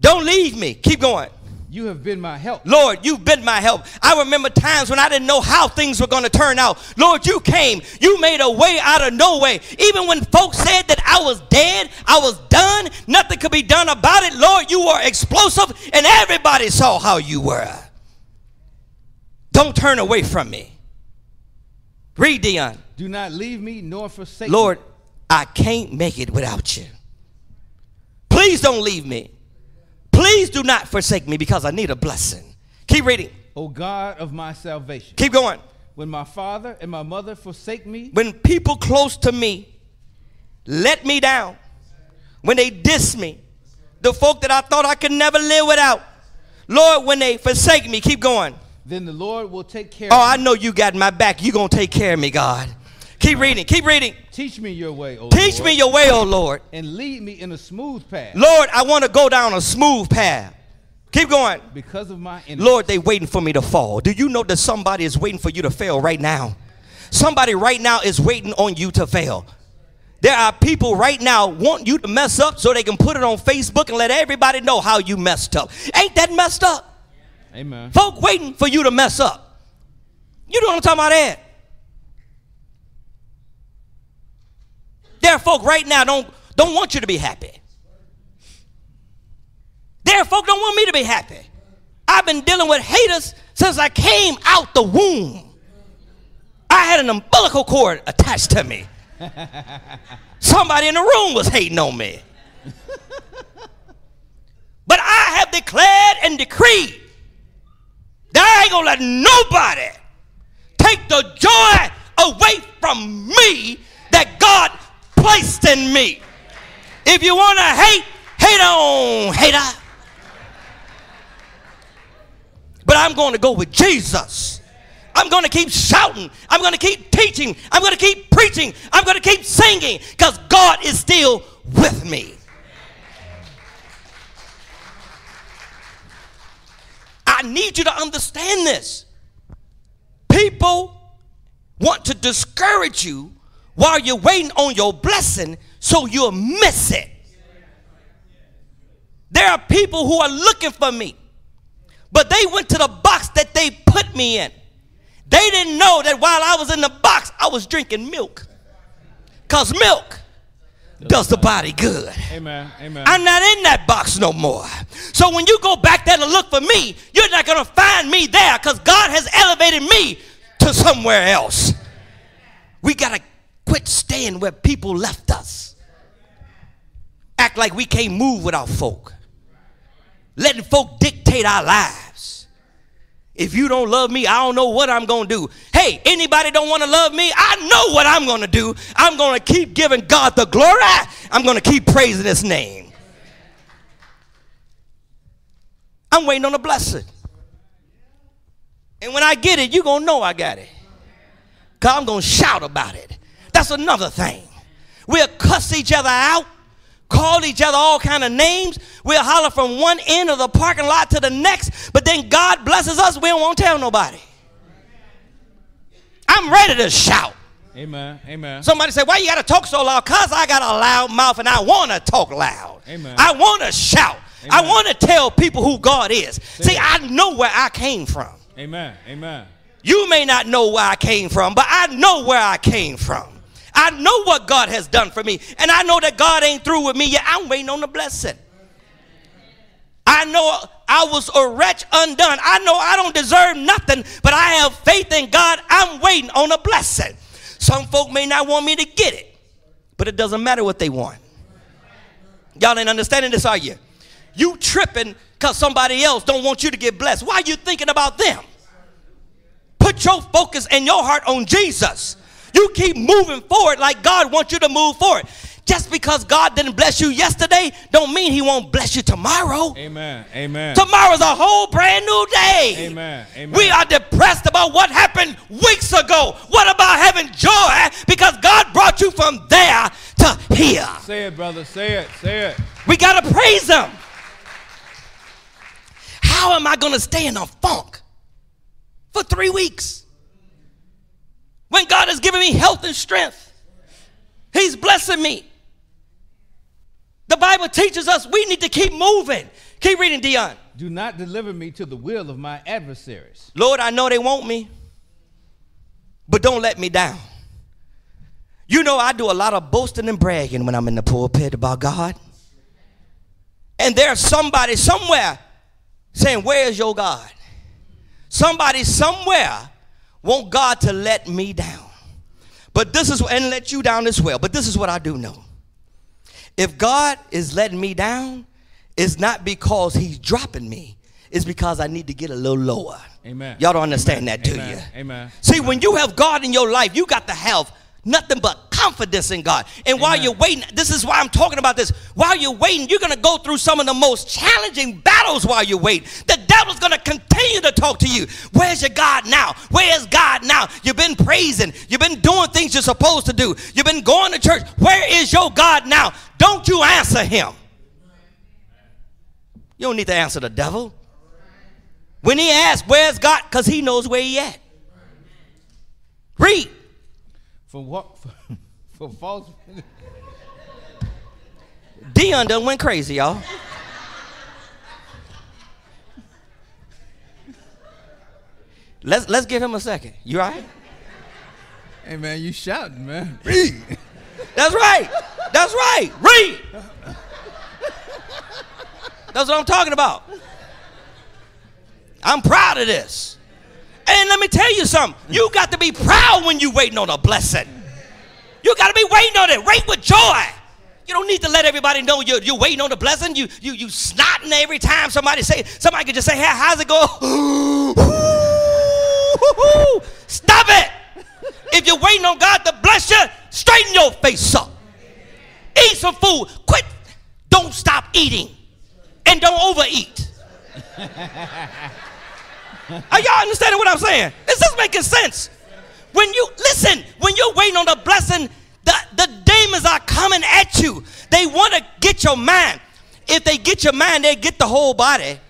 Don't leave me. Keep going. You have been my help. Lord, you've been my help. I remember times when I didn't know how things were going to turn out. Lord, you came. You made a way out of no way. Even when folks said that I was dead, I was done, nothing could be done about it. Lord, you were explosive, and everybody saw how you were. Don't turn away from me. Read, Dion. Do not leave me nor forsake me. Lord, me. I can't make it without you. Please don't leave me. Please do not forsake me because I need a blessing. Keep reading. O God of my salvation. Keep going. When my father and my mother forsake me, When people close to me let me down, when they diss me, the folk that I thought I could never live without, Lord, when they forsake me, keep going. Then the Lord will take care Oh, I know you got my back. You're going to take care of me, God. Keep reading. Keep reading. Teach me your way, O Teach Lord, me your way, oh Lord. and lead me in a smooth path Lord, I want to go down a smooth path. Keep going. because of my enemies. Lord, they waiting for me to fall. Do you know that somebody is waiting for you to fail right now? Somebody right now is waiting on you to fail. There are people right now want you to mess up so they can put it on Facebook and let everybody know how you messed up. Ain't that messed up? Amen. Folk waiting for you to mess up. You know what I'm talking about, Ed? There are folk right now don't don't want you to be happy. There are folk don't want me to be happy. I've been dealing with haters since I came out the womb. I had an umbilical cord attached to me. Somebody in the room was hating on me. But I have declared and decreed that I ain't gonna let nobody take the joy away from me that God placed in me. If you wanna hate, hate on, hater. But I'm to go with Jesus. I'm going to keep shouting. I'm going to keep teaching. I'm going to keep preaching. I'm going to keep singing because God is still with me. Need you to understand this. People want to discourage you while you're waiting on your blessing so you'll miss it. There are people who are looking for me, but they went to the box that they put me in. They didn't know that while I was in the box, I was drinking milk. Because milk does the body good. Amen. Amen. I'm not in that box no more. So when you go back there to look for me, you're not going to find me there because God has elevated me to somewhere else. We got to quit staying where people left us. Act like we can't move without folk. Letting folk dictate our lives. If you don't love me, I don't know what I'm going to do. Hey, anybody don't want to love me? I know what I'm going to do. I'm going to keep giving God the glory. I'm going to keep praising his name. I'm waiting on a blessing. And when I get it, you're going to know I got it. Because I'm going to shout about it. That's another thing. We'll cuss each other out, call each other all kind of names. We'll holler from one end of the parking lot to the next. But then God blesses us, we don't want to tell nobody. I'm ready to shout. Amen. Amen. Somebody say, Why you got to talk so loud? Because I got a loud mouth and I want to talk loud. Amen. I want to shout. I want to tell people who God is. See, I know where I came from. Amen. Amen. You may not know where I came from, but I know where I came from. I know what God has done for me. And I know that God ain't through with me yet. I'm waiting on the blessing. I know I was a wretch undone. I know I don't deserve nothing, but I have faith in God. I'm waiting on a blessing. Some folk may not want me to get it, but it doesn't matter what they want. Y'all ain't understanding this, are you? You tripping because somebody else don't want you to get blessed. Why are you thinking about them? Put your focus and your heart on Jesus. You keep moving forward like God wants you to move forward. Just because God didn't bless you yesterday, don't mean He won't bless you tomorrow. Amen. Amen. Tomorrow's a whole brand new day. Amen. Amen. We are depressed about what happened weeks ago. What about having joy because God brought you from there to here? Say it, brother. Say it. Say it. We got to praise Him. How am I going to stay in a funk for three weeks when God has given me health and strength? He's blessing me. The Bible teaches us we need to keep moving. Keep reading, Dion. Do not deliver me to the will of my adversaries. Lord, I know they want me, but don't let me down. You know, I do a lot of boasting and bragging when I'm in the pulpit about God. And there's somebody somewhere saying, Where is your God? Somebody somewhere want God to let me down. But this is, and let you down as well. But this is what I do know. If God is letting me down, it's not because He's dropping me, it's because I need to get a little lower. Amen. Y'all don't understand Amen. that, do Amen. you? Amen. See, when you have God in your life, you got to have nothing but confidence in God. And while Amen. you're waiting, this is why I'm talking about this. While you're waiting, you're going to go through some of the most challenging battles while you wait. The devil's going to continue to talk to you. Where's your God now? Where's God now? You've been praising. You've been doing things you're supposed to do. You've been going to church. Where is your God now? Don't you answer him. You don't need to answer the devil. When he asks, where's God? Because he knows where he at. Read. For what? For, for false. Dion done went crazy, y'all. Let's let's give him a second. You right? Hey man, you shouting, man. Read. That's right. That's right. Read. That's what I'm talking about. I'm proud of this. Let me tell you something. You got to be proud when you waiting on a blessing. You got to be waiting on it. Wait with joy. You don't need to let everybody know you're, you're waiting on the blessing. You you you snotting every time somebody say somebody could just say, "Hey, how's it go?" Stop it. If you're waiting on God to bless you, straighten your face up. Eat some food. Quit. Don't stop eating. And don't overeat. Are y'all understanding what I'm saying? Is this making sense? When you listen, when you're waiting on the blessing, the, the demons are coming at you. They want to get your mind. If they get your mind, they get the whole body.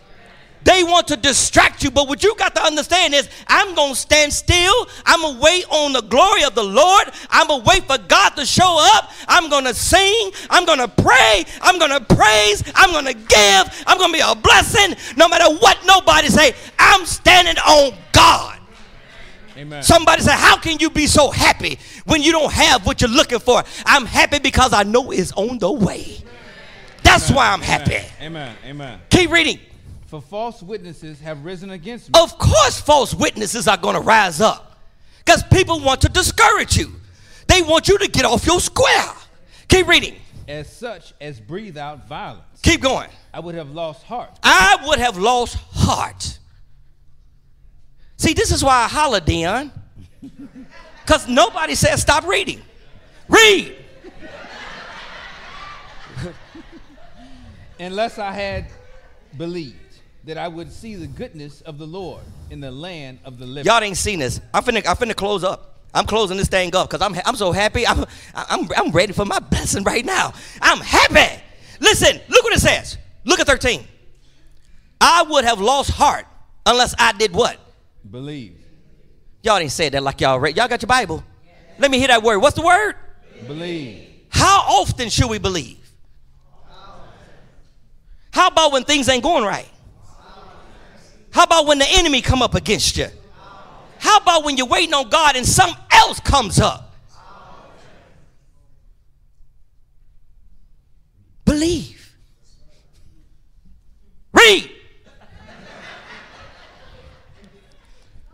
They want to distract you, but what you got to understand is I'm going to stand still. I'm going to wait on the glory of the Lord. I'm going to wait for God to show up. I'm going to sing. I'm going to pray. I'm going to praise. I'm going to give. I'm going to be a blessing no matter what nobody say. I'm standing on God. Amen. Somebody say, How can you be so happy when you don't have what you're looking for? I'm happy because I know it's on the way. That's why I'm happy. Amen. Amen. Keep reading. For false witnesses have risen against me. Of course, false witnesses are going to rise up because people want to discourage you. They want you to get off your square. Keep reading. As such as breathe out violence. Keep going. I would have lost heart. I would have lost heart. See, this is why I holler, Dion. Because nobody says stop reading. Read. Unless I had believed that I would see the goodness of the Lord in the land of the living. Y'all ain't seen this. I'm finna, I'm finna close up. I'm closing this thing up because I'm, I'm so happy. I'm, I'm, I'm ready for my blessing right now. I'm happy. Listen, look what it says. Look at 13. I would have lost heart unless I did what? Believe. Y'all ain't said that like y'all read. Y'all got your Bible? Let me hear that word. What's the word? Believe. How often should we believe? How about when things ain't going right? How about when the enemy come up against you? How about when you're waiting on God and something else comes up? Believe. Read.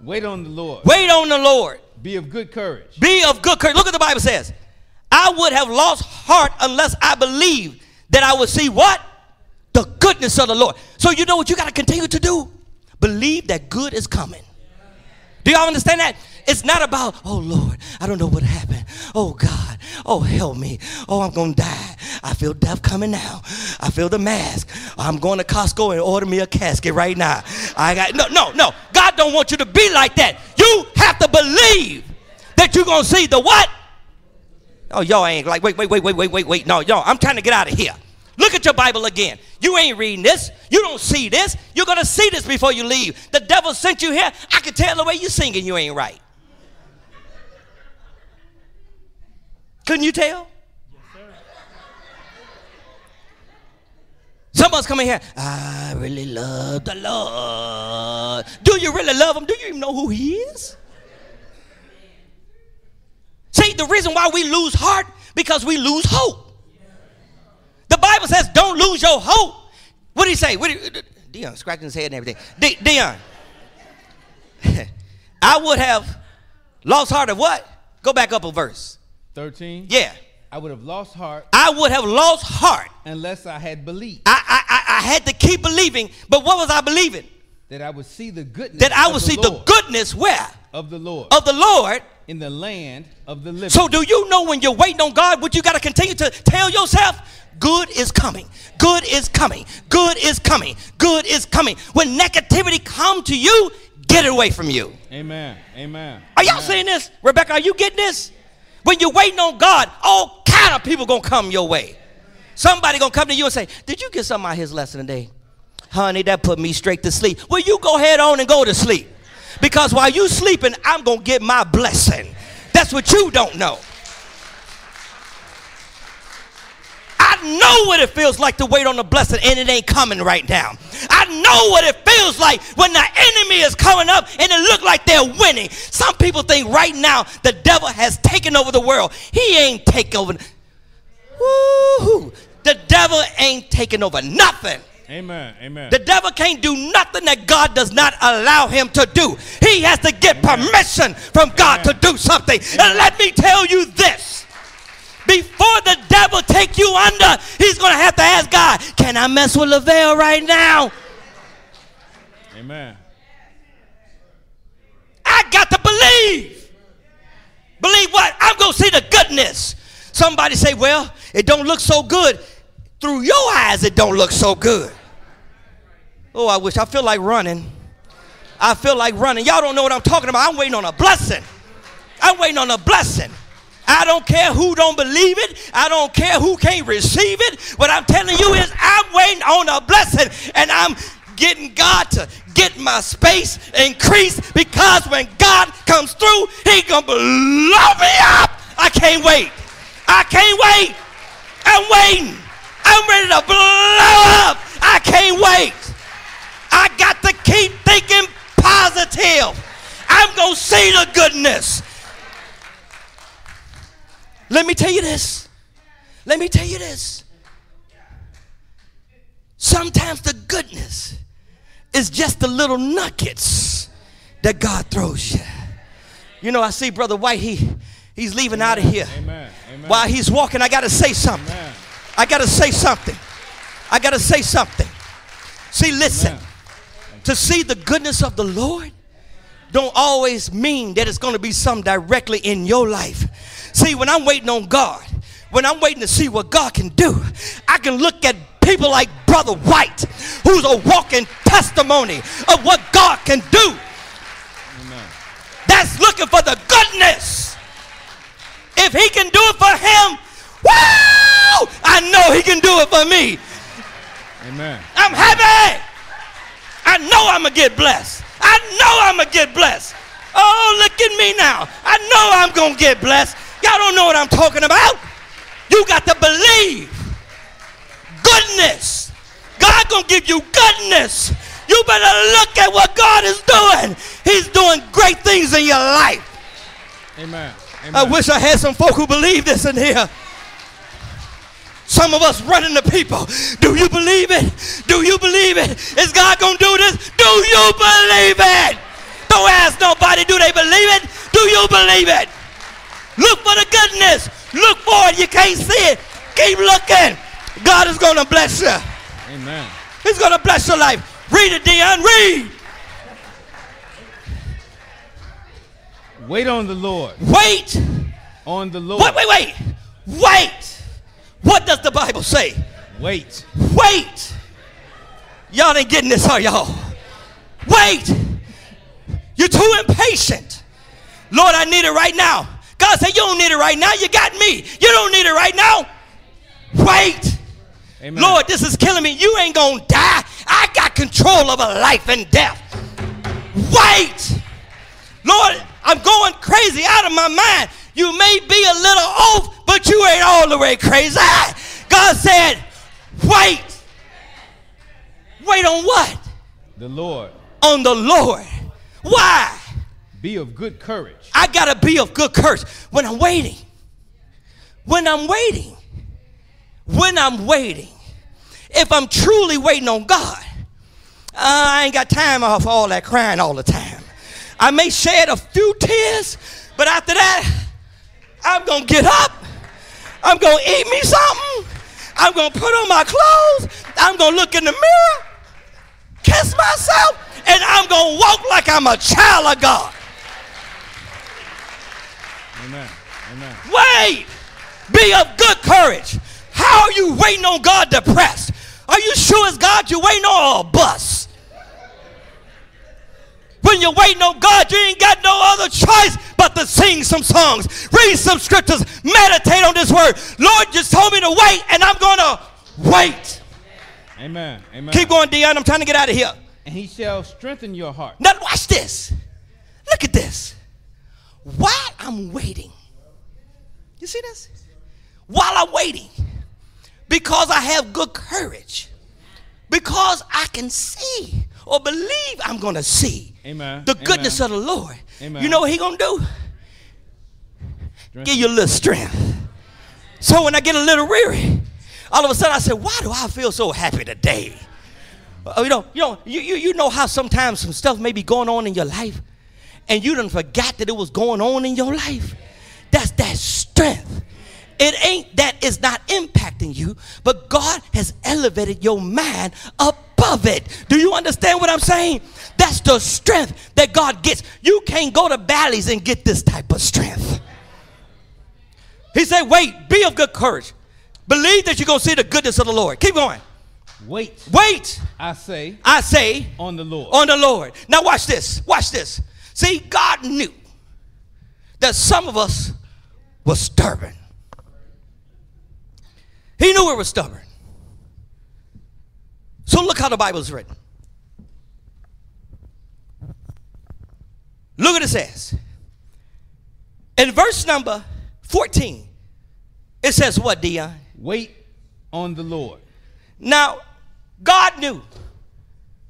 Wait on the Lord. Wait on the Lord. Be of good courage. Be of good courage. Look at the Bible says. I would have lost heart unless I believed that I would see what? The goodness of the Lord. So you know what you got to continue to do? Believe that good is coming. Do y'all understand that? It's not about, oh Lord, I don't know what happened. Oh God, oh help me. Oh, I'm gonna die. I feel death coming now. I feel the mask. I'm going to Costco and order me a casket right now. I got no, no, no. God don't want you to be like that. You have to believe that you're gonna see the what? Oh, y'all ain't like, wait, wait, wait, wait, wait, wait, wait. No, y'all, I'm trying to get out of here. Look at your Bible again. You ain't reading this. You don't see this. You're going to see this before you leave. The devil sent you here. I can tell the way you're singing you ain't right. Couldn't you tell? Some of us come in here, I really love the Lord. Do you really love him? Do you even know who he is? See, the reason why we lose heart because we lose hope. The Bible says, "Don't lose your hope." What did he say? What did, Dion scratching his head and everything. Dion, I would have lost heart of what? Go back up a verse. 13. Yeah, I would have lost heart I would have lost heart. unless I had believed I, I, I, I had to keep believing, but what was I believing? that I would see the goodness That I would see the goodness where of the Lord of the Lord. in the land of the living. So, do you know when you're waiting on God, what you got to continue to tell yourself? Good is coming. Good is coming. Good is coming. Good is coming. When negativity come to you, get it away from you. Amen. Amen. Are y'all Amen. seeing this? Rebecca, are you getting this? When you're waiting on God, all kind of people gonna come your way. Somebody gonna come to you and say, Did you get something out of his lesson today? Honey, that put me straight to sleep. Well, you go head on and go to sleep. Because while you sleeping, I'm gonna get my blessing. That's what you don't know. I know what it feels like to wait on the blessing and it ain't coming right now. I know what it feels like when the enemy is coming up and it look like they're winning. Some people think right now the devil has taken over the world. He ain't taken over. Woo-hoo. The devil ain't taking over nothing. Amen. Amen. The devil can't do nothing that God does not allow him to do. He has to get permission from God to do something. And let me tell you this. Before the devil take you under, he's going to have to ask God, can I mess with Levell right now? Amen. I got to believe. Believe what? I'm going to see the goodness. Somebody say, well, it don't look so good. Through your eyes, it don't look so good. Oh, I wish I feel like running. I feel like running. Y'all don't know what I'm talking about. I'm waiting on a blessing. I'm waiting on a blessing. I don't care who don't believe it. I don't care who can't receive it. What I'm telling you is I'm waiting on a blessing and I'm getting God to get my space increased because when God comes through, He gonna blow me up. I can't wait. I can't wait. I'm waiting. I'm ready to blow up. I can't wait. I got to keep thinking positive. I'm going to see the goodness. Let me tell you this. Let me tell you this. Sometimes the goodness is just the little nuggets that God throws you. You know, I see Brother White, he, he's leaving Amen. out of here. Amen. Amen. While he's walking, I got to say something. I got to say something. I got to say something. See, listen. To see the goodness of the Lord don't always mean that it's going to be something directly in your life. See, when I'm waiting on God, when I'm waiting to see what God can do, I can look at people like Brother White, who's a walking testimony of what God can do. Amen. That's looking for the goodness. If he can do it for him, wow, I know he can do it for me. Amen. I'm happy. I know I'm going to get blessed. I know I'm going to get blessed. Oh, look at me now. I know I'm going to get blessed. Y'all don't know what I'm talking about. You got to believe. Goodness. God going to give you goodness. You better look at what God is doing. He's doing great things in your life. Amen. Amen. I wish I had some folk who believe this in here. Some of us running to people. Do you believe it? Do you believe it? Is God going to do this? Do you believe it? Don't ask nobody, do they believe it? Do you believe it? Look for the goodness. Look for it. You can't see it. Keep looking. God is going to bless you. Amen. He's going to bless your life. Read it, Dion. Read. Wait on the Lord. Wait. On the Lord. Wait, wait, wait. Wait. What does the Bible say? Wait. Wait. Y'all ain't getting this, are y'all? Wait. You're too impatient. Lord, I need it right now. God said, You don't need it right now. You got me. You don't need it right now. Wait. Amen. Lord, this is killing me. You ain't going to die. I got control over life and death. Wait. Lord, I'm going crazy out of my mind. You may be a little off, but you ain't all the way crazy. God said, wait. Wait on what? The Lord. On the Lord. Why? Be of good courage. I got to be of good courage when I'm waiting. When I'm waiting. When I'm waiting. If I'm truly waiting on God, uh, I ain't got time off all that crying all the time. I may shed a few tears, but after that, I'm going to get up. I'm going to eat me something. I'm going to put on my clothes. I'm going to look in the mirror, kiss myself, and I'm going to walk like I'm a child of God. Amen. Amen. Wait. Be of good courage. How are you waiting on God depressed? Are you sure it's God you're waiting on a bus? When you're waiting on God, you ain't got no other choice but to sing some songs, read some scriptures, meditate on this word. Lord just told me to wait, and I'm going to wait. Amen. Amen. Keep going, Dion. I'm trying to get out of here. And he shall strengthen your heart. Now, watch this. Look at this. While I'm waiting, you see this? While I'm waiting, because I have good courage, because I can see or believe I'm going to see Amen. the goodness Amen. of the Lord. Amen. You know what he going to do? Strength. Give you a little strength. So when I get a little weary, all of a sudden I say, why do I feel so happy today? Uh, you know, you know, you, you, you know how sometimes some stuff may be going on in your life and you done forgot that it was going on in your life. That's that strength. It ain't that it's not impacting you, but God has elevated your mind above it. Do you understand what I'm saying? That's the strength that God gets. You can't go to valleys and get this type of strength. He said, Wait, be of good courage. Believe that you're going to see the goodness of the Lord. Keep going. Wait. Wait. I say. I say. On the Lord. On the Lord. Now, watch this. Watch this. See, God knew that some of us were stubborn. He knew we were stubborn. So look how the Bible's written. Look what it says. In verse number 14, it says what, Dion? Wait on the Lord. Now, God knew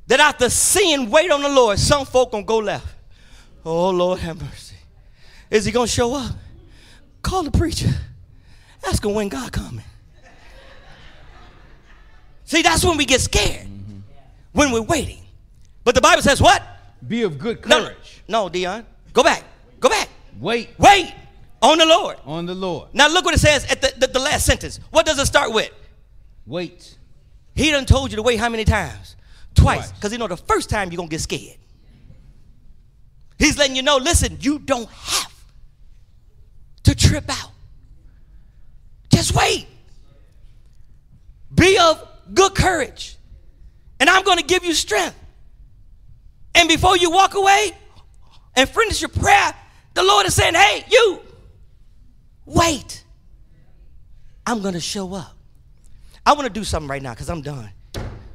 that after sin, wait on the Lord, some folk gonna go left. Oh Lord have mercy. Is he gonna show up? Call the preacher. Ask him when God coming. See, that's when we get scared. Mm-hmm. When we're waiting. But the Bible says what? Be of good courage. no, Dion. Go back. Go back. Wait Wait on the Lord. on the Lord. Now look what it says at the, the, the last sentence. What does it start with? Wait. He done told you to wait how many times? Twice. Twice. Because you know the first time you're going to get scared. He's letting you know, listen, you don't have to trip out. Just wait. Be of good courage. And I'm going to give you strength. And before you walk away and finish your prayer, the Lord is saying, hey, you, wait. I'm going to show up. I want to do something right now because I'm done.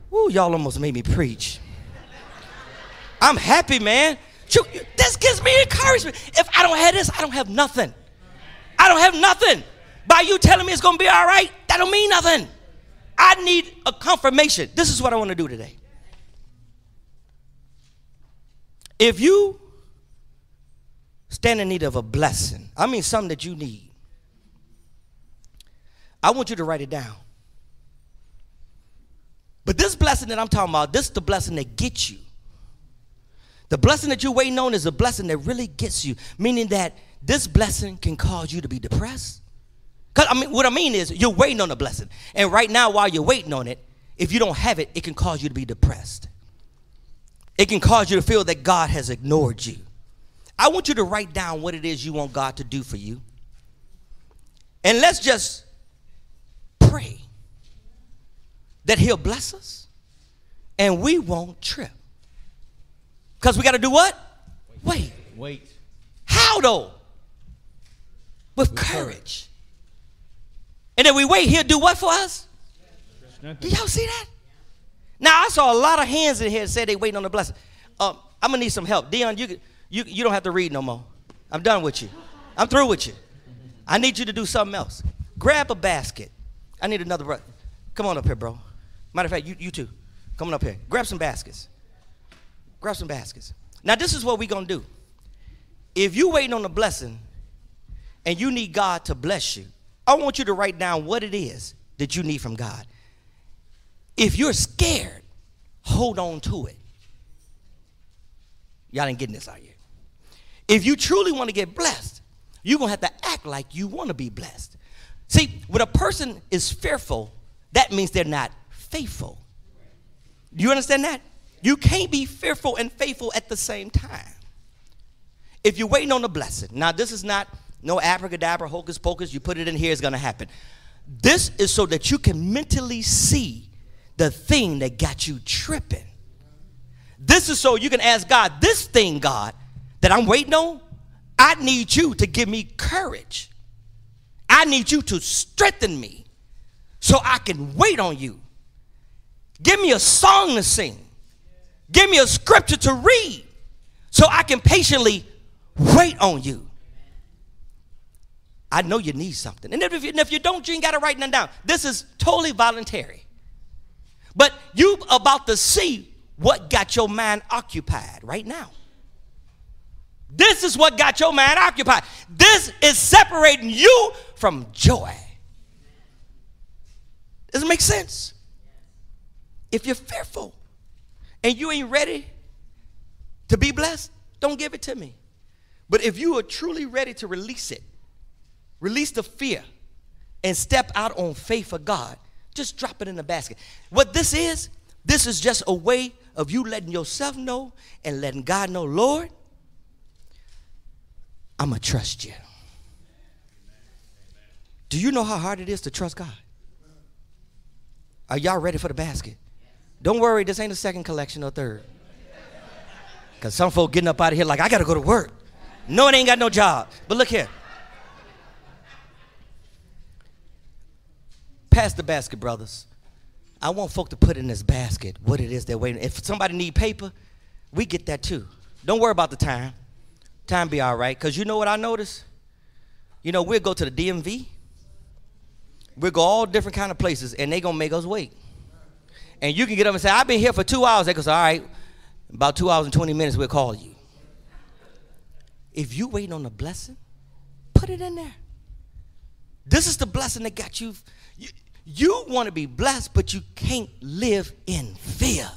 Woo, y'all almost made me preach. I'm happy, man. This gives me encouragement. If I don't have this, I don't have nothing. I don't have nothing. By you telling me it's going to be all right, that don't mean nothing. I need a confirmation. This is what I want to do today. If you stand in need of a blessing, I mean something that you need, I want you to write it down. But this blessing that I'm talking about, this is the blessing that gets you. The blessing that you're waiting on is a blessing that really gets you, meaning that this blessing can cause you to be depressed. Cause I mean, what I mean is you're waiting on a blessing, and right now, while you're waiting on it, if you don't have it, it can cause you to be depressed. It can cause you to feel that God has ignored you. I want you to write down what it is you want God to do for you, and let's just pray that He'll bless us, and we won't trip. Because we got to do what? Wait. Wait. How though? With, courage. And then we wait, he'll do what for us? Do y'all see that? Now I saw a lot of hands in here that said they waiting on the blessing. Um, I'm gonna need some help. Dion, you, you you don't have to read no more. I'm done with you. I'm through with you. I need you to do something else. Grab a basket. I need another brother. Come on up here, bro. Matter of fact, you, you two. Come on up here. Grab some baskets. Grab some baskets. Now this is what we're gonna do. If you waiting on a blessing and you need God to bless you, I want you to write down what it is that you need from God. If you're scared, hold on to it. Y'all ain't getting this out here. If you truly want to get blessed, you're going to have to act like you want to be blessed. See, when a person is fearful, that means they're not faithful. Do you understand that? You can't be fearful and faithful at the same time. If you're waiting on a blessing, now this is not no abracadabra, hocus pocus, you put it in here, it's gonna happen. This is so that you can mentally see the thing that got you tripping. This is so you can ask God, this thing, God, that I'm waiting on, I need you to give me courage. I need you to strengthen me so I can wait on you. Give me a song to sing. Give me a scripture to read so I can patiently wait on you. I know you need something. And if you, and if you don't, you ain't got to write nothing down. This is totally voluntary. But you about to see what got your mind occupied right now. This is what got your mind occupied. This is separating you from joy. Does it make sense? If you're fearful and you ain't ready to be blessed, don't give it to me. But if you are truly ready to release it, release the fear, and step out on faith for God, just drop it in the basket. What this is, this is just a way of you letting yourself know and letting God know, Lord, I'm going to trust you. Do you know how hard it is to trust God? Are y'all ready for the basket? Don't worry, this ain't a second collection or third. Because some folk getting up out of here like, I got to go to work. No, it ain't got no job. But look here. Pass the basket, brothers. I want folk to put in this basket what it is they're waiting. If somebody need paper, we get that too. Don't worry about the time. Time be all right. Because you know what I notice? You know, we'll go to the DMV. We'll go all different kind of places, and they going to make us wait. And you can get up and say, I've been here for two hours. They go, all right, about two hours and 20 minutes, we'll call you. If you waiting on a blessing, put it in there. This is the blessing that got you. You, you want to be blessed, but you can't live in fear.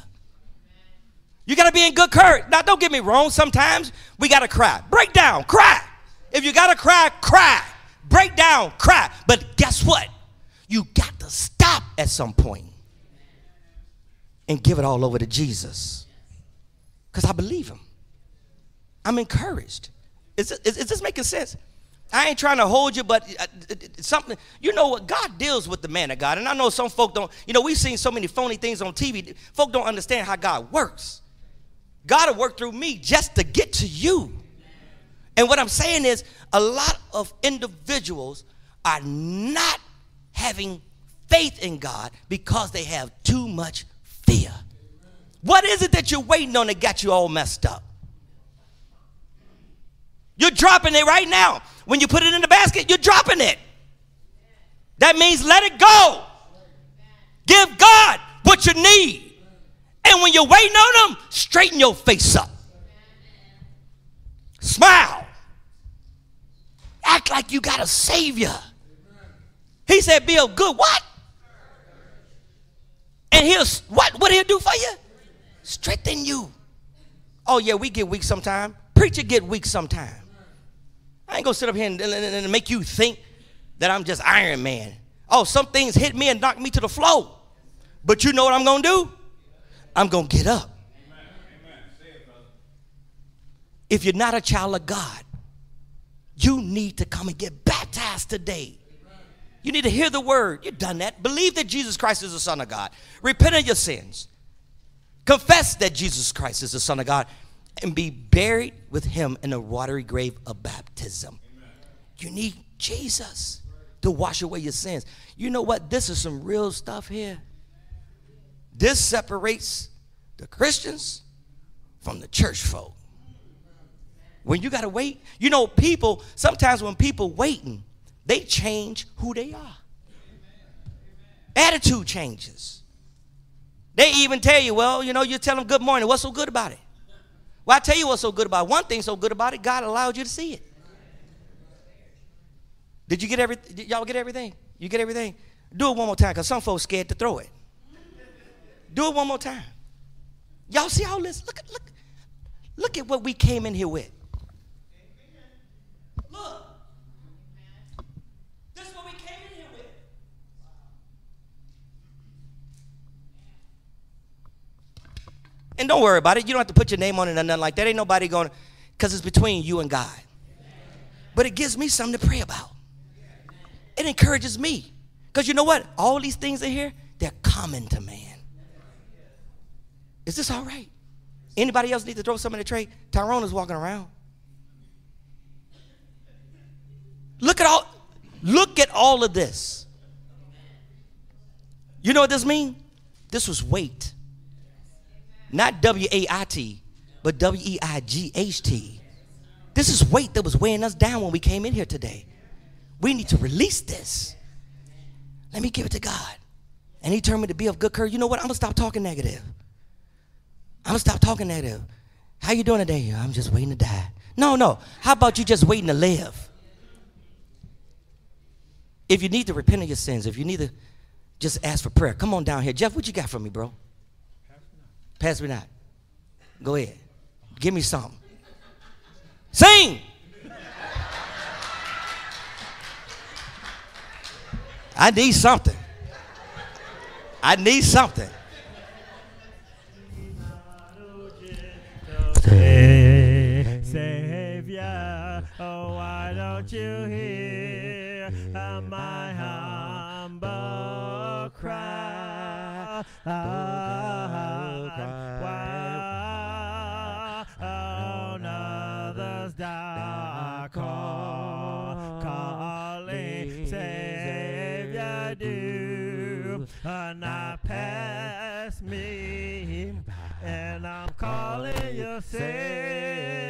You got to be in good courage. Now, don't get me wrong. Sometimes we got to cry. Break down, cry. If you got to cry, cry. Break down, cry. But guess what? You got to stop at some point and give it all over to Jesus. Because I believe him. I'm encouraged. Is, is, is this making sense? I ain't trying to hold you, but uh, something, you know what? God deals with the man of God. And I know some folk don't, you know, we've seen so many phony things on TV. Folk don't understand how God works. God will work through me just to get to you. And what I'm saying is, a lot of individuals are not having faith in God because they have too much fear. What is it that you're waiting on that got you all messed up? You're dropping it right now. When you put it in the basket, you're dropping it. That means let it go. Give God what you need. And when you're waiting on Him, straighten your face up. Smile. Act like you got a Savior. He said, Be of good what? And he'll what what he'll do for you? Strengthen you. Oh yeah, we get weak sometime. Preacher get weak sometime. I ain't gonna sit up here and, and, and, make you think that I'm just Iron Man. Oh, some things hit me and knock me to the floor. But you know what I'm gonna do? I'm gonna get up. if you're not a child of God, you need to come and get baptized today. You need to hear the word. You've done that. Believe that Jesus Christ is the Son of God. Repent of your sins. Confess that Jesus Christ is the Son of God and be buried with him in a watery grave of baptism. Amen. You need Jesus to wash away your sins. You know what? This is some real stuff here. This separates the Christians from the church folk. When you got to wait, you know, people, sometimes when people waiting, they change who they are. Attitude changes. They even tell you, well, you know, you tell them good morning. What's so good about it? Well, I tell you what's so good about it. One thing so good about it, God allowed you to see it. Did you get everything? Y'all get everything? You get everything? Do it one more time, because some folks scared to throw it. Do it one more time. Y'all see all this? Look, at look, look at what we came in here with. And don't worry about it. You don't have to put your name on it or nothing like that. Ain't nobody going because it's between you and God. But it gives me something to pray about. It encourages me. Because you know what? All these things in here, they're common to man. Is this all right? Anybody else need to throw some in the tray? Tyrone is walking around. Look at all, look at all of this. You know what this means? This was weight. Not W A I T, but W E I G H T. This is weight that was weighing us down when we came in here today. We need to release this. Let me give it to God. And he turned me to be of good courage. You know what? I'm gonna stop talking negative. I'm gonna stop talking negative. How you doing today? I'm just waiting to die. No, no. How about you just waiting to live? If you need to repent of your sins, if you need to just ask for prayer, come on down here. Jeff, what you got for me, bro? Pass me that. Go ahead. Give me something. Sing. I need something. I need something. Savior, oh, why don't you hear my humble cry? Me, and